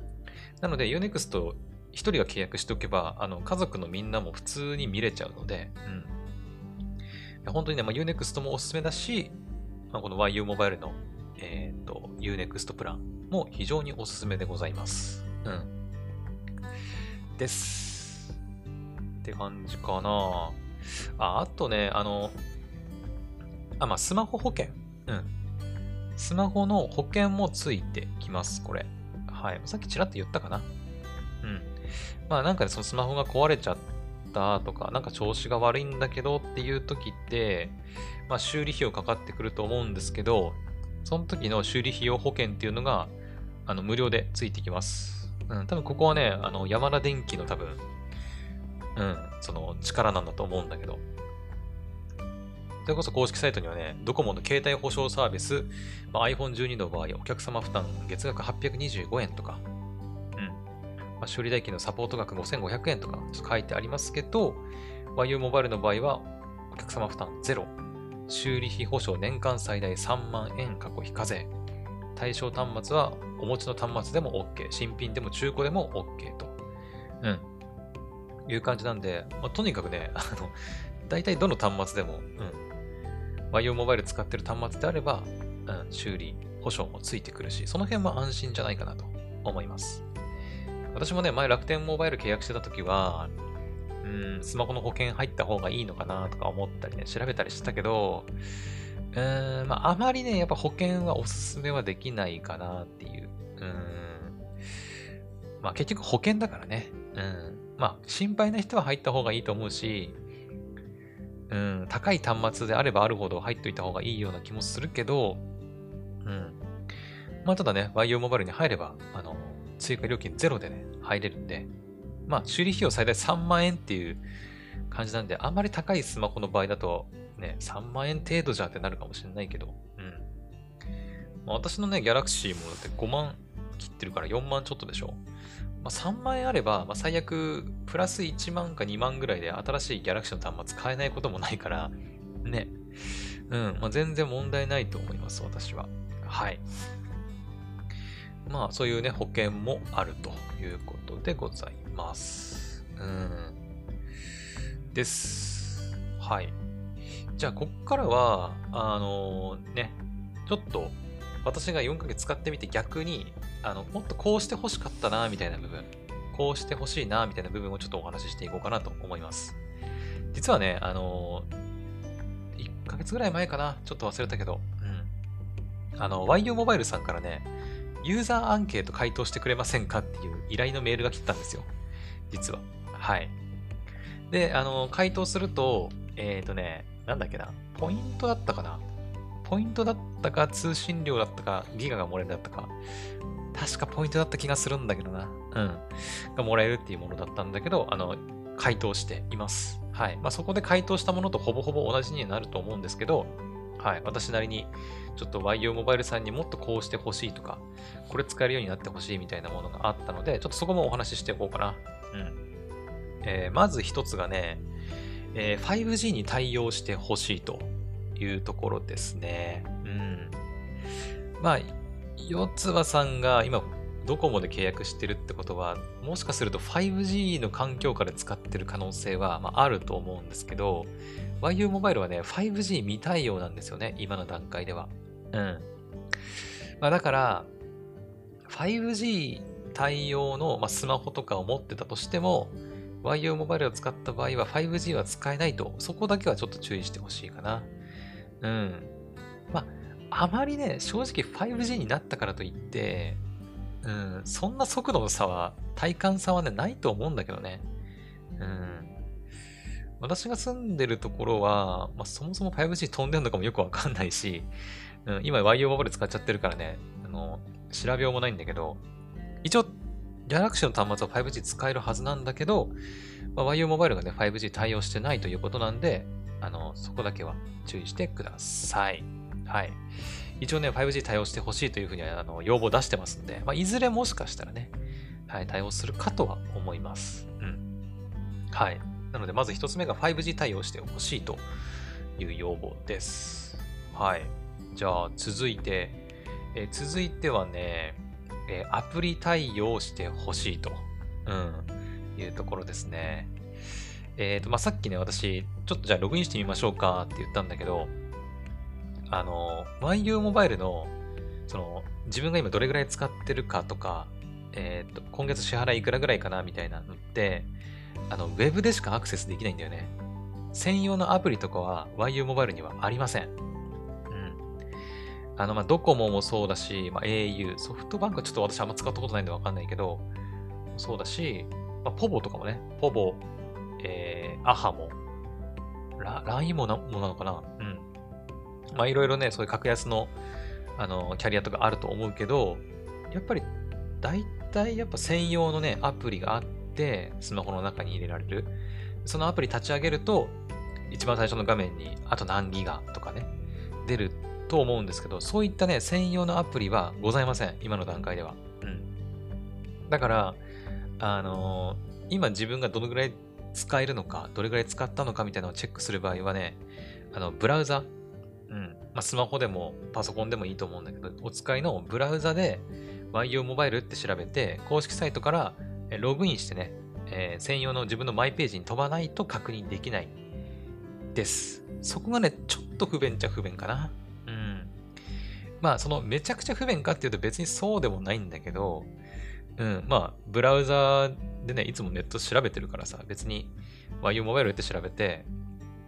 なので、Unext 1人が契約しておけば、あの、家族のみんなも普通に見れちゃうので、うん。本当にね、まあ、Unext もおすすめだし、まあ、この YU モバイルの、えっ、ー、と、Unext プランも非常におすすめでございます。うん。です。って感じかな。あ、あとね、あの、あ、まあ、スマホ保険。うん。スマホの保険もついてきます、これ。はい。さっきちらっと言ったかな。うん。まあ、なんかね、そのスマホが壊れちゃったとか、なんか調子が悪いんだけどっていう時って、まあ、修理費用かかってくると思うんですけど、その時の修理費用保険っていうのが、あの、無料でついてきます。うん、多分ここはね、あの、山田電機の多分、うん、その力なんだと思うんだけど。それこそ公式サイトにはね、ドコモの携帯保証サービス、まあ、iPhone12 の場合、お客様負担月額825円とか、うん。まあ、修理代金のサポート額5500円とか、と書いてありますけど、YU モバイルの場合は、お客様負担ゼロ。修理費保証年間最大3万円過去非課税。対象端末はお持ちの端末でも OK。新品でも中古でも OK と。うん。いう感じなんで、まあ、とにかくね、あの、大体どの端末でも、うん。YO モバイル使ってる端末であれば、うん、修理、保証もついてくるし、その辺は安心じゃないかなと思います。私もね、前楽天モバイル契約してた時は、うん、スマホの保険入った方がいいのかなとか思ったりね、調べたりしてたけど、うーん、まあ、あまりね、やっぱ保険はおすすめはできないかなっていう。うん。まあ結局保険だからね。うん。まあ心配な人は入った方がいいと思うし、うん、高い端末であればあるほど入っといた方がいいような気もするけど、うん。まあただね、YO モバイルに入れば、あの、追加料金ゼロでね、入れるんで、まあ修理費用最大3万円っていう感じなんで、あんまり高いスマホの場合だと、ね、3万円程度じゃってなるかもしれないけど、うん。まあ、私のね、ギャラクシーもだって5万切ってるから4万ちょっとでしょ。まあ、3万円あれば、まあ、最悪、プラス1万か2万ぐらいで新しいギャラクシーの端末買えないこともないから、ね。うん、まあ、全然問題ないと思います、私は。はい。まあ、そういうね、保険もあるということでございます。うん。です。はい。じゃあ、こっからは、あのー、ね、ちょっと、私が4ヶ月使ってみて逆に、あの、もっとこうして欲しかったな、みたいな部分、こうして欲しいな、みたいな部分をちょっとお話ししていこうかなと思います。実はね、あの、1ヶ月ぐらい前かな、ちょっと忘れたけど、うん。あの、YU モバイルさんからね、ユーザーアンケート回答してくれませんかっていう依頼のメールが来たんですよ。実は。はい。で、あの、回答すると、えっ、ー、とね、なんだっけな、ポイントだったかなポイントだったか、通信料だったか、ギガがもらえるだったか、確かポイントだった気がするんだけどな。うん。がもらえるっていうものだったんだけど、あの、回答しています。はい。まあ、そこで回答したものとほぼほぼ同じになると思うんですけど、はい。私なりに、ちょっと YO モバイルさんにもっとこうしてほしいとか、これ使えるようになってほしいみたいなものがあったので、ちょっとそこもお話ししていこうかな。うん。えー、まず一つがね、えー、5G に対応してほしいというところですね。うん。まあ、四つ葉さんが今、ドコモで契約してるってことは、もしかすると 5G の環境下で使ってる可能性は、まあ、あると思うんですけど、YU モバイルはね、5G 未対応なんですよね、今の段階では。うん。まあ、だから、5G 対応の、まあ、スマホとかを持ってたとしても、YO モバイルを使った場合は 5G は使えないと、そこだけはちょっと注意してほしいかな。うん。あ、まりね、正直 5G になったからといって、うん、そんな速度の差は、体感差はね、ないと思うんだけどね。うん。私が住んでるところは、まあ、そもそも 5G 飛んでるのかもよくわかんないし、うん、今 YU モバイル使っちゃってるからね、あの、調べようもないんだけど、一応、ギャラクシーの端末は 5G 使えるはずなんだけど、まあ、YU モバイルがね、5G 対応してないということなんで、あの、そこだけは注意してください。はい。一応ね、5G 対応してほしいというふうにあの要望を出してますんで、まあ、いずれもしかしたらね、はい、対応するかとは思います。うん。はい。なので、まず一つ目が 5G 対応してほしいという要望です。はい。じゃあ、続いて、え、続いてはね、え、アプリ対応してほしいと、うん、いうところですね。えっ、ー、と、まあ、さっきね、私、ちょっとじゃあログインしてみましょうかって言ったんだけど、あの、YU モバイルの、その、自分が今どれぐらい使ってるかとか、えっ、ー、と、今月支払いいくらぐらいかなみたいなのって、あの、ウェブでしかアクセスできないんだよね。専用のアプリとかは YU モバイルにはありません。うん。あの、まドコモもそうだし、まあ、au、ソフトバンクはちょっと私あんま使ったことないんでわかんないけど、そうだし、まあ、ポボとかもね、ポボ、えー、アハも、ラ、LINE もなもなのかなうん。まあ、いろいろね、そういう格安の、あの、キャリアとかあると思うけど、やっぱり、大体やっぱ専用のね、アプリがあって、スマホの中に入れられる。そのアプリ立ち上げると、一番最初の画面に、あと何ギガとかね、出ると思うんですけど、そういったね、専用のアプリはございません。今の段階では。うん。だから、あのー、今自分がどのぐらい使えるのか、どれぐらい使ったのかみたいなのをチェックする場合はね、あの、ブラウザ、うん。まあ、スマホでもパソコンでもいいと思うんだけど、お使いのブラウザで YO モバイルって調べて、公式サイトからログインしてね、えー、専用の自分のマイページに飛ばないと確認できないです。そこがね、ちょっと不便っちゃ不便かな。うん。まあ、そのめちゃくちゃ不便かっていうと別にそうでもないんだけど、うん、まあ、ブラウザでね、いつもネット調べてるからさ、別に YO モバイルって調べて、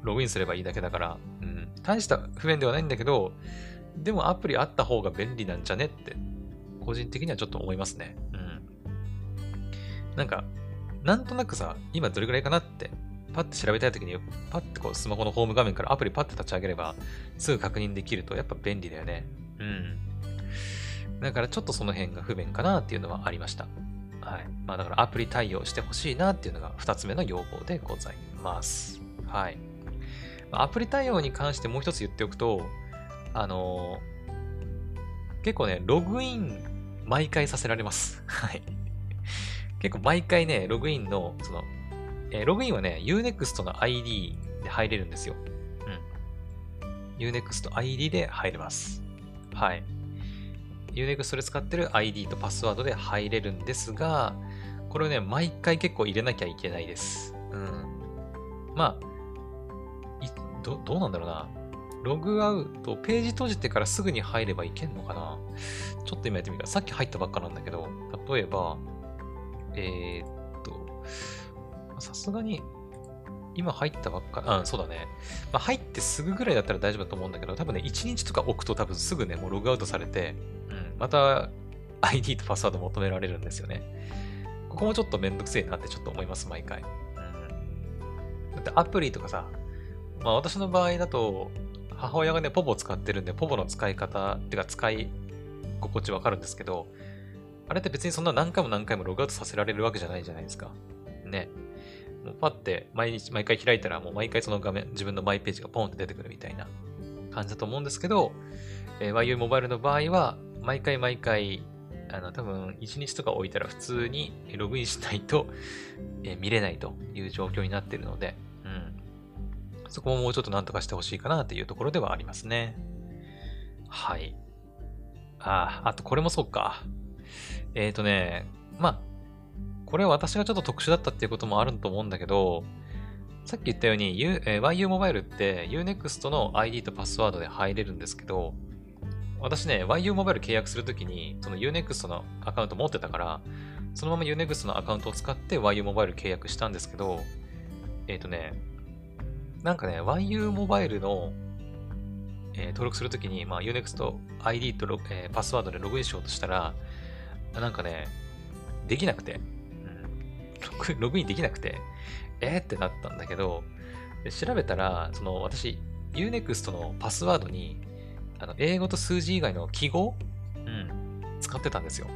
ログインすればいいだけだから、大した不便ではないんだけど、でもアプリあった方が便利なんじゃねって、個人的にはちょっと思いますね。うん。なんか、なんとなくさ、今どれくらいかなって、パッて調べたいときに、パッてこうスマホのホーム画面からアプリパッて立ち上げれば、すぐ確認できると、やっぱ便利だよね。うん。だからちょっとその辺が不便かなっていうのはありました。はい。まあだからアプリ対応してほしいなっていうのが2つ目の要望でございます。はい。アプリ対応に関してもう一つ言っておくと、あのー、結構ね、ログイン毎回させられます。はい。結構毎回ね、ログインの、その、えー、ログインはね、Unext の ID で入れるんですよ。うん。Unext ID で入れます。はい。Unext で使ってる ID とパスワードで入れるんですが、これをね、毎回結構入れなきゃいけないです。うん。まあ、ど、どうなんだろうな。ログアウト、ページ閉じてからすぐに入ればいけんのかなちょっと今やってみる。さっき入ったばっかなんだけど、例えば、えー、っと、さすがに、今入ったばっか、うん、そうだね。まあ、入ってすぐぐらいだったら大丈夫だと思うんだけど、多分ね、1日とか置くと多分すぐね、もうログアウトされて、うん、また ID とパスワード求められるんですよね。ここもちょっとめんどくせえなってちょっと思います、毎回。うん。だってアプリとかさ、まあ私の場合だと、母親がね、ポボ使ってるんで、ポボの使い方、っていうか使い心地わかるんですけど、あれって別にそんな何回も何回もログアウトさせられるわけじゃないじゃないですか。ね。もうパッて毎日、毎回開いたらもう毎回その画面、自分のマイページがポンって出てくるみたいな感じだと思うんですけど、えー、YU モバイルの場合は、毎回毎回、あの、多分1日とか置いたら普通にログインしないと、えー、見れないという状況になってるので、そこももうちょっとなんとかしてほしいかなっていうところではありますね。はい。ああ、とこれもそうか。えっ、ー、とね、まあ、これは私がちょっと特殊だったっていうこともあると思うんだけど、さっき言ったように、U えー、YU モバイルって Unext の ID とパスワードで入れるんですけど、私ね、YU モバイル契約するときに、その Unext のアカウント持ってたから、そのまま Unext のアカウントを使って YU モバイル契約したんですけど、えっ、ー、とね、なんかね、YU モバイルの、えー、登録するときに、まあ、Unext ID とロ、えー、パスワードでログインしようとしたら、なんかね、できなくて、うん、ログインできなくて、えー、ってなったんだけど、調べたら、その私、Unext のパスワードに、あの英語と数字以外の記号うん、使ってたんですよ。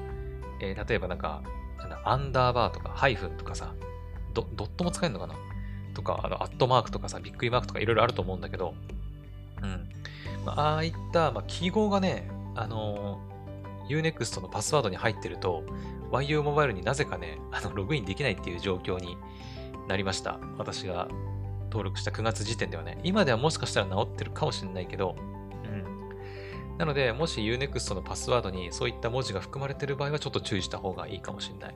えー、例えばなんか、アンダーバーとか、ハイフンとかさ、ドドットも使えるのかな？とか、あの、アットマークとかさ、びっくりマークとかいろいろあると思うんだけど、うん。まあ、ああいった、まあ、記号がね、あのー、Unext のパスワードに入ってると、YU モバイルになぜかね、あの、ログインできないっていう状況になりました。私が登録した9月時点ではね。今ではもしかしたら治ってるかもしれないけど、うん。なので、もし Unext のパスワードにそういった文字が含まれてる場合はちょっと注意した方がいいかもしれない。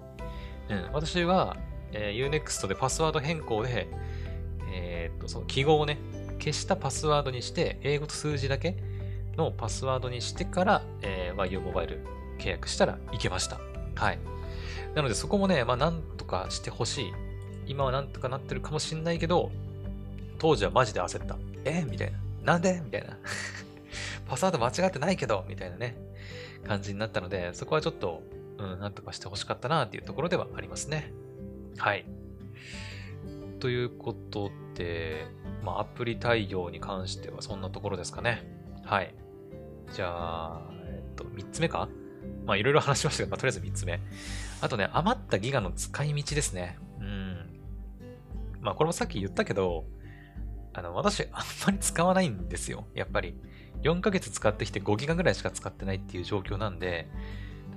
うん。私は、えー、Unext でパスワード変更で、えー、っと、その記号をね、消したパスワードにして、英語と数字だけのパスワードにしてから、えー、YU モバイル契約したらいけました。はい。なのでそこもね、まあなんとかしてほしい。今はなんとかなってるかもしんないけど、当時はマジで焦った。えみたいな。なんで？みたいな。パスワード間違ってないけどみたいなね、感じになったので、そこはちょっと、うん、なんとかしてほしかったなっていうところではありますね。はい。ということで、まあ、アプリ対応に関してはそんなところですかね。はい。じゃあ、えっと、3つ目か？まあ、いろいろ話しましたけど、まあ、とりあえず3つ目。あとね、余ったギガの使い道ですね。うん。まあ、これもさっき言ったけど、あの、私、あんまり使わないんですよ。やっぱり。4ヶ月使ってきて5ギガぐらいしか使ってないっていう状況なんで、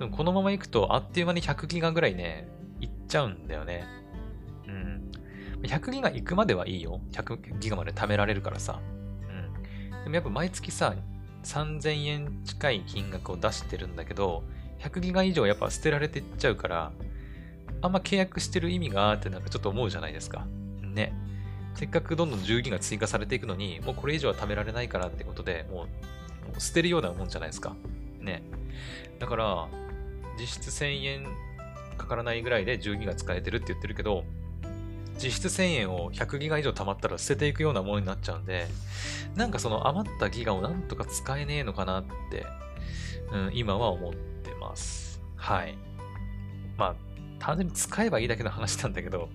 でもこのまま行くとあっという間に100ギガぐらいね、ちゃうんだよね。うん。100ギガ行くまではいいよ。100ギガまで貯められるからさ。うん。でもやっぱ毎月さ、3000円近い金額を出してるんだけど、100ギガ以上やっぱ捨てられてっちゃうから、あんま契約してる意味があってなんかちょっと思うじゃないですか。ね。せっかくどんどん10ギガ追加されていくのに、もうこれ以上は貯められないからってことで、もう、もう捨てるようなもんじゃないですか。ね。だから、実質1000円かからないぐらいで10ギガ使えてるって言ってるけど、実質1000円を100ギガ以上貯まったら捨てていくようなものになっちゃうんで、なんかその余ったギガをなんとか使えねえのかなって、うん、今は思ってます。はい。まあ、単純に使えばいいだけの話なんだけど、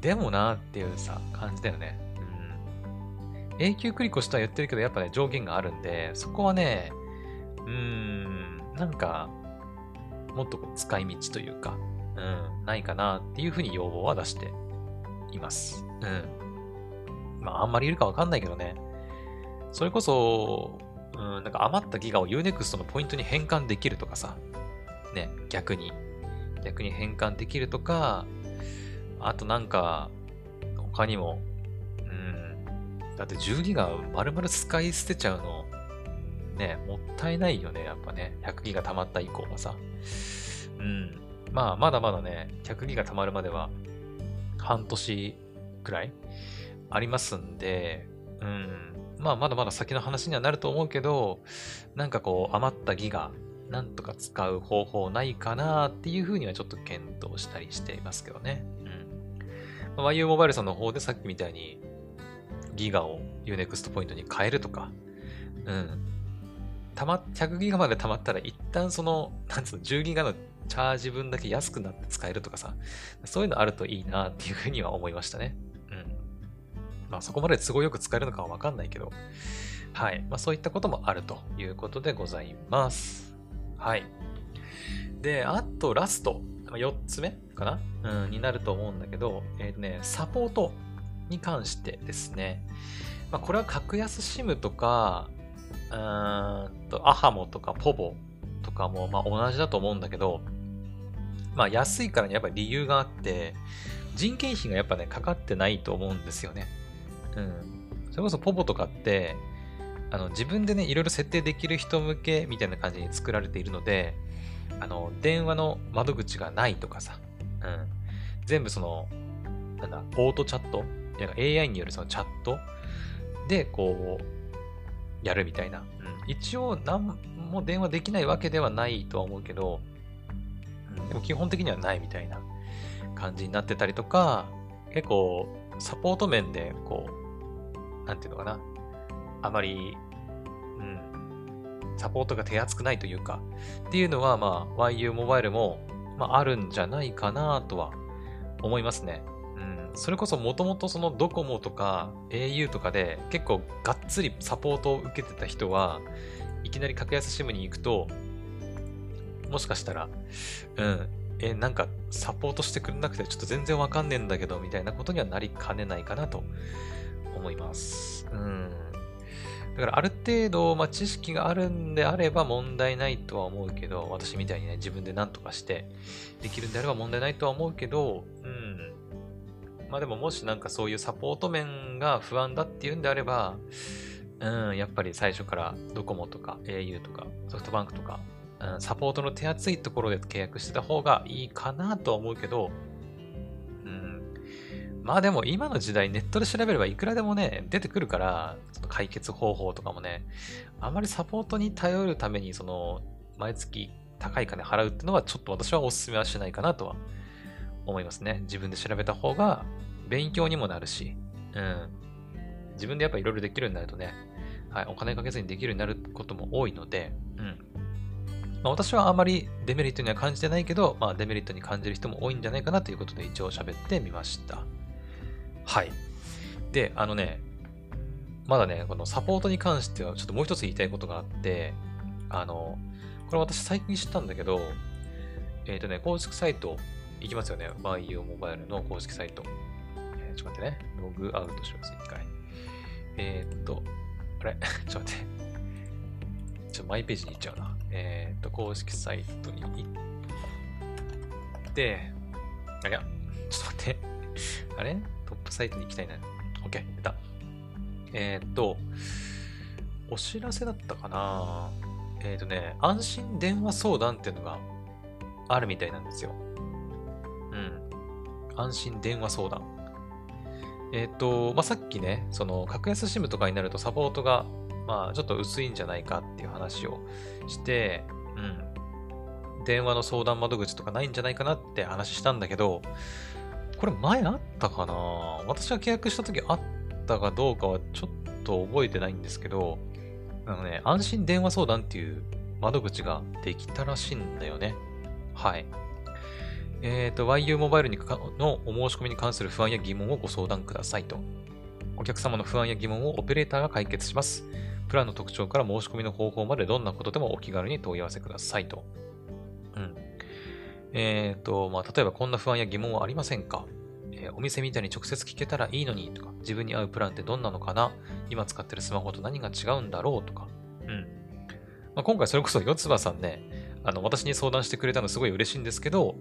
でもなっていうさ、感じだよね。うん。永久繰り越しとは言ってるけど、やっぱね、上限があるんで、そこはね、うーん、なんか、もっとこう使い道というか、うん、ないかなっていうふうに要望は出しています。うん。まあ、あんまりいるかわかんないけどね。それこそ、うん、なんか余ったギガを Unext のポイントに変換できるとかさ。ね、逆に。逆に変換できるとか、あとなんか、他にも、うん、だって10ギガ丸々使い捨てちゃうの、ね、もったいないよね、やっぱね。100ギガ溜まった以降はさ。うん。まあ、まだまだね、100ギガ溜まるまでは、半年くらいありますんで、うん。まあ、まだまだ先の話にはなると思うけど、なんかこう、余ったギガ、なんとか使う方法ないかなっていうふうにはちょっと検討したりしていますけどね。うん。まあ、YU モバイルさんの方でさっきみたいに、ギガを Unext ポイントに変えるとか、うん。たま、100ギガまで溜まったら一旦その、なんつうの、10ギガのチャージ分だけ安くなって使えるとかさ、そういうのあるといいなっていうふうには思いましたね。うん。まあそこまで都合よく使えるのかはわかんないけど、はい。まあそういったこともあるということでございます。はい。で、あとラスト、4つ目かな？うん、になると思うんだけど、えっ、ー、とね、サポートに関してですね。まあこれは格安 SIM とか、うーんと、アハモとかポボとかもまあ同じだと思うんだけど、まあ安いからにやっぱり理由があって、人件費がやっぱね、かかってないと思うんですよね。うん。それこそポポとかって、あの、自分でね、いろいろ設定できる人向けみたいな感じに作られているので、あの、電話の窓口がないとかさ、うん。全部その、なんだ、オートチャットなんか ?AI によるそのチャットで、こう、やるみたいな。うん。一応、なんも電話できないわけではないとは思うけど、うんでも基本的にはないみたいな感じになってたりとか、結構サポート面でこう、なんていうのかな、あまりうん。サポートが手厚くないというか、っていうのは、まあ、YU モバイルも、まあ、あるんじゃないかなとは思いますね。それこそもともとそのドコモとか au とかで結構がっつりサポートを受けてた人は、いきなり格安シムに行くと、もしかしたら、うん、え、なんかサポートしてくれなくてちょっと全然わかんねえんだけど、みたいなことにはなりかねないかなと思います。うん。だからある程度、まあ、知識があるんであれば問題ないとは思うけど、私みたいにね、自分で何とかしてできるんであれば問題ないとは思うけど、うん。まあでももしなんかそういうサポート面が不安だっていうんであれば、うん、やっぱり最初からドコモとか au とかソフトバンクとか、うん、サポートの手厚いところで契約してた方がいいかなとは思うけど、うん。まあでも今の時代ネットで調べればいくらでもね、出てくるから、その解決方法とかもね、あまりサポートに頼るために、その、毎月高い金払うっていうのはちょっと私はお勧めはしないかなとは思いますね。自分で調べた方が勉強にもなるし、うん。自分でやっぱいろいろできるようになるとね、はい、お金かけずにできるようになることも多いので、うん。まあ、私はあまりデメリットには感じてないけど、まあ、デメリットに感じる人も多いんじゃないかなということで一応喋ってみました。はい。で、あのね、まだね、このサポートに関してはちょっともう一つ言いたいことがあって、あの、これ私最近知ったんだけど、えっ、ー、とね、公式サイト行きますよね。バイオモバイルの公式サイト。えー、ちょっと待ってね。ログアウトします、一回。えっ、と、あれ？ちょっと待って。ちょっとマイページに行っちゃうな。えっ、と、公式サイトに行って、あ、いや、ちょっと待って。あれ？トップサイトに行きたいな。OK、出た。えー、っと、お知らせだったかなえー、っとね、安心電話相談っていうのがあるみたいなんですよ。安心電話相談。えっ、と、まあ、さっきね、その、格安 SIM とかになるとサポートが、まあ、ちょっと薄いんじゃないかっていう話をして、うん。電話の相談窓口とかないんじゃないかなって話したんだけど、これ前あったかな？私が契約した時あったかどうかはちょっと覚えてないんですけど、あのね、安心電話相談っていう窓口ができたらしいんだよね。はい。えっ、ー、と、YU モバイルにのお申し込みに関する不安や疑問をご相談くださいと。お客様の不安や疑問をオペレーターが解決します。プランの特徴から申し込みの方法までどんなことでもお気軽に問い合わせくださいと。うん。えっ、ー、と、まあ、例えばこんな不安や疑問はありませんか、え、お店みたいに直接聞けたらいいのにとか、自分に合うプランってどんなのかな？今使ってるスマホと何が違うんだろうとか。うん。まあ、今回それこそ四つ葉さんね、あの、私に相談してくれたのすごい嬉しいんですけど、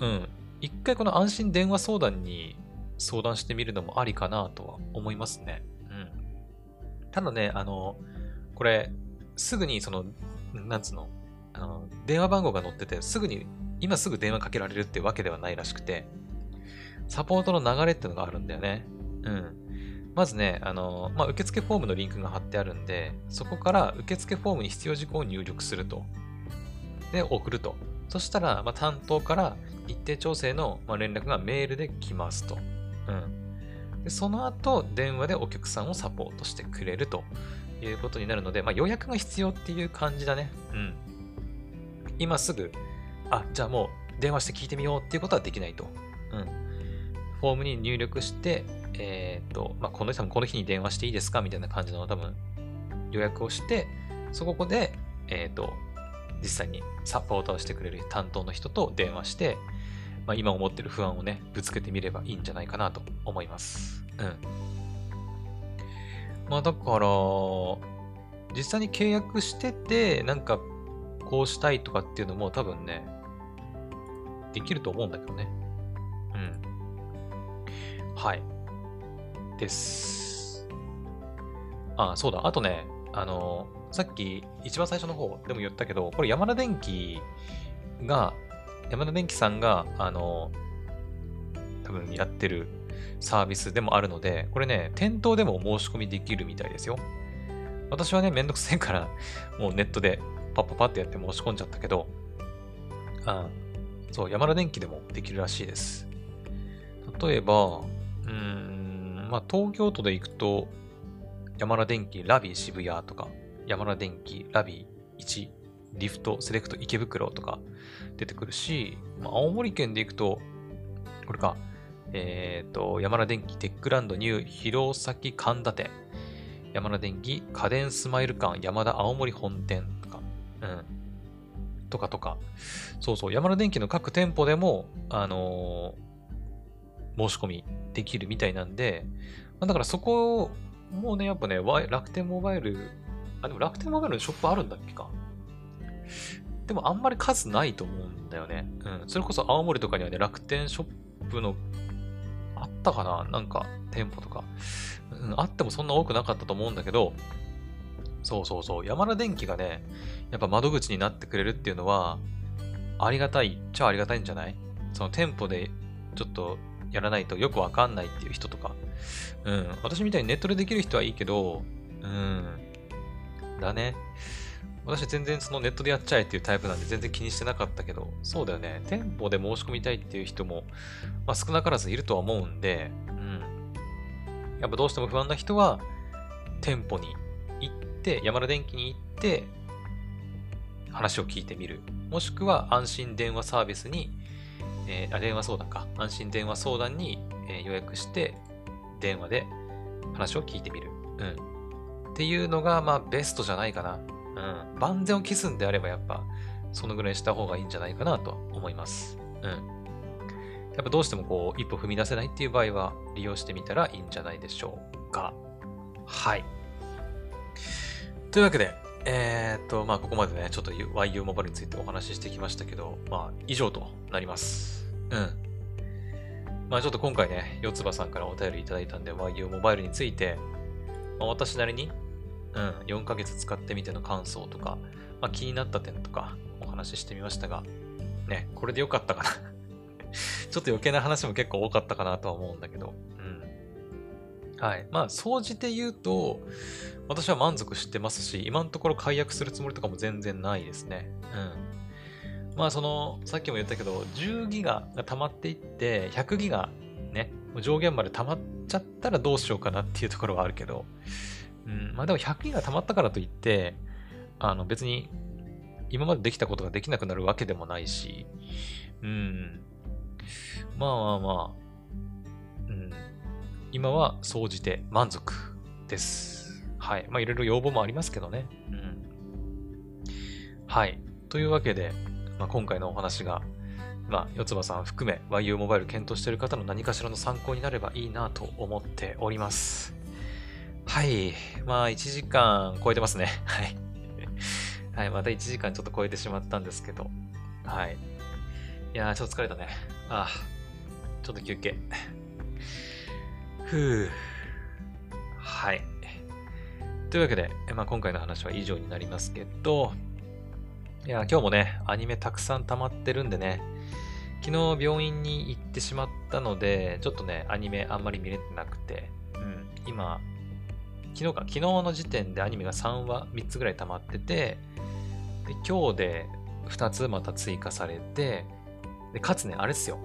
うん。一回この安心電話相談に相談してみるのもありかなとは思いますね。うん。ただね、あの、これ、すぐにその、なんつうの、あの、電話番号が載ってて、すぐに今すぐ電話かけられるってわけではないらしくて、サポートの流れってのがあるんだよね。うん。まずね、あの、まあ、受付フォームのリンクが貼ってあるんで、そこから受付フォームに必要事項を入力すると。で、送ると。そしたら、まあ、担当から一定調整の、ま連絡がメールで来ますと。うん。で、その後、電話でお客さんをサポートしてくれるということになるので、まあ、予約が必要っていう感じだね。うん。今すぐあ、じゃあもう電話して聞いてみようっていうことはできないと。うん。フォームに入力して、えっ、と、まあ、この人もこの日に電話していいですかみたいな感じの多分予約をして、そこで、えっ、と、実際にサポートをしてくれる担当の人と電話して、まあ、今思ってる不安をね、ぶつけてみればいいんじゃないかなと思います。うん。まあだから、実際に契約してて、なんかこうしたいとかっていうのも多分ね、できると思うんだけどね。うん。はい。です。あ、そうだ。あとね、あの、さっき一番最初の方でも言ったけど、これ山田電機が、山田電機さんが、あの、多分やってるサービスでもあるので、これね、店頭でも申し込みできるみたいですよ。私はね、めんどくせえから、もうネットでパッパパってやって申し込んじゃったけど、あそう、山田電機でもできるらしいです。例えば、うーん、まあ、東京都で行くと、山田電機ラビー渋谷とか山田電機、ラビー1、リフト、セレクト、池袋とか出てくるし、まあ、青森県で行くと、これか、えっ、ー、と、山田電機、テックランドニュー、弘前神田店、山田電機、家電スマイル館、山田青森本店とか、うん。とかとか。そうそう、山田電機の各店舗でも、あのー、申し込みできるみたいなんで、まあ、だからそこもうね、やっぱね、楽天モバイル、あ、でも楽天モバイルのショップあるんだっけか。でもあんまり数ないと思うんだよね。うん。それこそ青森とかにはね、楽天ショップの、あったかな？なんか、店舗とか。うん、あってもそんな多くなかったと思うんだけど、そうそうそう、山田電機がね、やっぱ窓口になってくれるっていうのは、ありがたいっちゃありがたいんじゃない？その店舗でちょっとやらないとよくわかんないっていう人とか、うん、私みたいにネットでできる人はいいけど、うん、だね。私全然そのネットでやっちゃえっていうタイプなんで全然気にしてなかったけど、そうだよね。店舗で申し込みたいっていう人も、まあ、少なからずいるとは思うんで、うん。やっぱどうしても不安な人は、店舗に行って、山田電機に行って、話を聞いてみる。もしくは安心電話サービスに、えー、あ、電話相談か。安心電話相談に、えー、予約して、電話で話を聞いてみる。うん。っていうのが、まあ、ベストじゃないかな。うん。万全を期すんであれば、やっぱ、そのぐらいした方がいいんじゃないかなと思います。うん。やっぱどうしてもこう、一歩踏み出せないっていう場合は、利用してみたらいいんじゃないでしょうか。はい。というわけで、えー、っと、まあ、ここまでね、ちょっと YU モバイルについてお話ししてきましたけど、まあ、以上となります。うん。まあ、ちょっと今回ね、四つ葉さんからお便りいただいたんで、YU モバイルについて、まあ、私なりにうん、4ヶ月使ってみての感想とか、まあ、気になった点とかお話ししてみましたが、ね、これでよかったかな ちょっと余計な話も結構多かったかなとは思うんだけど、うん。はい。まあ、総じて言うと、私は満足してますし、今のところ解約するつもりとかも全然ないですね。うん。まあ、その、さっきも言ったけど、10ギガが溜まっていって、100ギガね、上限まで溜まっちゃったらどうしようかなっていうところはあるけど、うん、まあでも100ギガ溜まったからといって、あの別に今までできたことができなくなるわけでもないし、うん。まあまあまあ、うん。今は総じて満足です。はい。まあいろいろ要望もありますけどね。うん。はい。というわけで、まあ、今回のお話が、まあ、四葉さん含め YU モバイル検討している方の何かしらの参考になればいいなと思っております。はい。まあ、1時間超えてますね。はい。はい。また1時間ちょっと超えてしまったんですけど。はい。いやー、ちょっと疲れたね。ああ。ちょっと休憩。ふぅ。はい。というわけで、まあ、今回の話は以上になりますけど、いや、今日もね、アニメたくさん溜まってるんでね、昨日病院に行ってしまったので、ちょっとね、アニメあんまり見れてなくて、うん、今、昨日か、昨日の時点でアニメが3話、3つぐらい溜まってて、で今日で2つまた追加されて、でかつね、あれっすよ。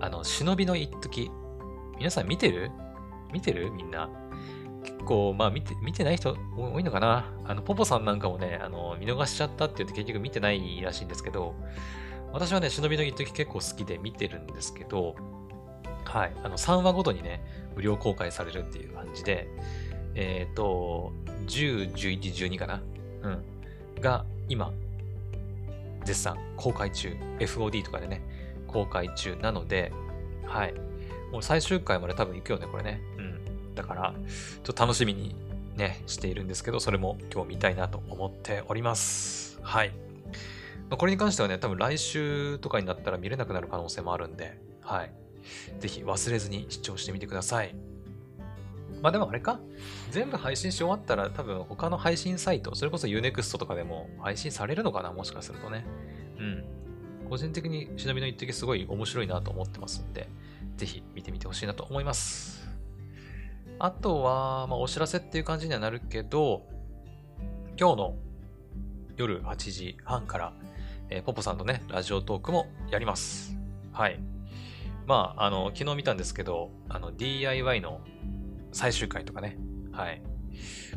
あの、忍びの一時。皆さん見てる？見てる？みんな。結構、まあ見て、見てない人多いのかなあの、ポポさんなんかもね、あの、見逃しちゃったって言って結局見てないらしいんですけど、私はね、忍びの一時結構好きで見てるんですけど、はい、あの、3話ごとにね、無料公開されるっていう感じで、えっ、ー、と、10、11、12かな？うん。が、今、絶賛公開中。FOD とかでね、公開中なので、はい。もう最終回まで多分行くよね、これね。うん。だから、ちょっと楽しみにね、しているんですけど、それも今日見たいなと思っております。はい。まあ、これに関してはね、多分来週とかになったら見れなくなる可能性もあるんで、はい。ぜひ忘れずに視聴してみてください。まあでもあれか全部配信し終わったら多分他の配信サイト、それこそ Unext とかでも配信されるのかなもしかするとね。うん。個人的に忍びの一滴すごい面白いなと思ってますんで、ぜひ見てみてほしいなと思います。あとは、まあお知らせっていう感じにはなるけど、今日の夜8時半から、えー、ポポさんとね、ラジオトークもやります。はい。まあ、あの、昨日見たんですけど、あの、DIY の最終回とかね、はい。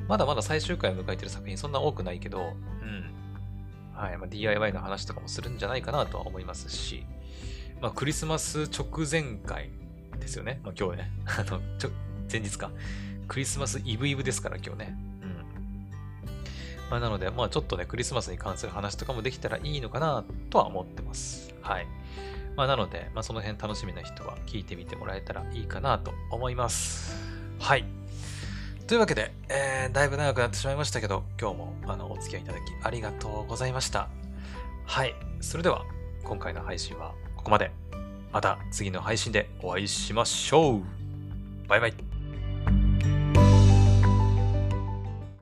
まだまだ最終回を迎えてる作品そんな多くないけど、うん。はい。まあ、DIY の話とかもするんじゃないかなとは思いますし、まあ、クリスマス直前回ですよね。まあ、今日ね。あの、ちょ、前日か。クリスマスイブイブですから、今日ね。うん。まあ、なので、まあ、ちょっとね、クリスマスに関する話とかもできたらいいのかなとは思ってます。はい。まあ、なので、まあ、その辺楽しみな人は聞いてみてもらえたらいいかなと思います。はい。というわけで、えー、だいぶ長くなってしまいましたけど、今日もあのお付き合いいただきありがとうございました。はい。それでは、今回の配信はここまで。また次の配信でお会いしましょう。バイバイ。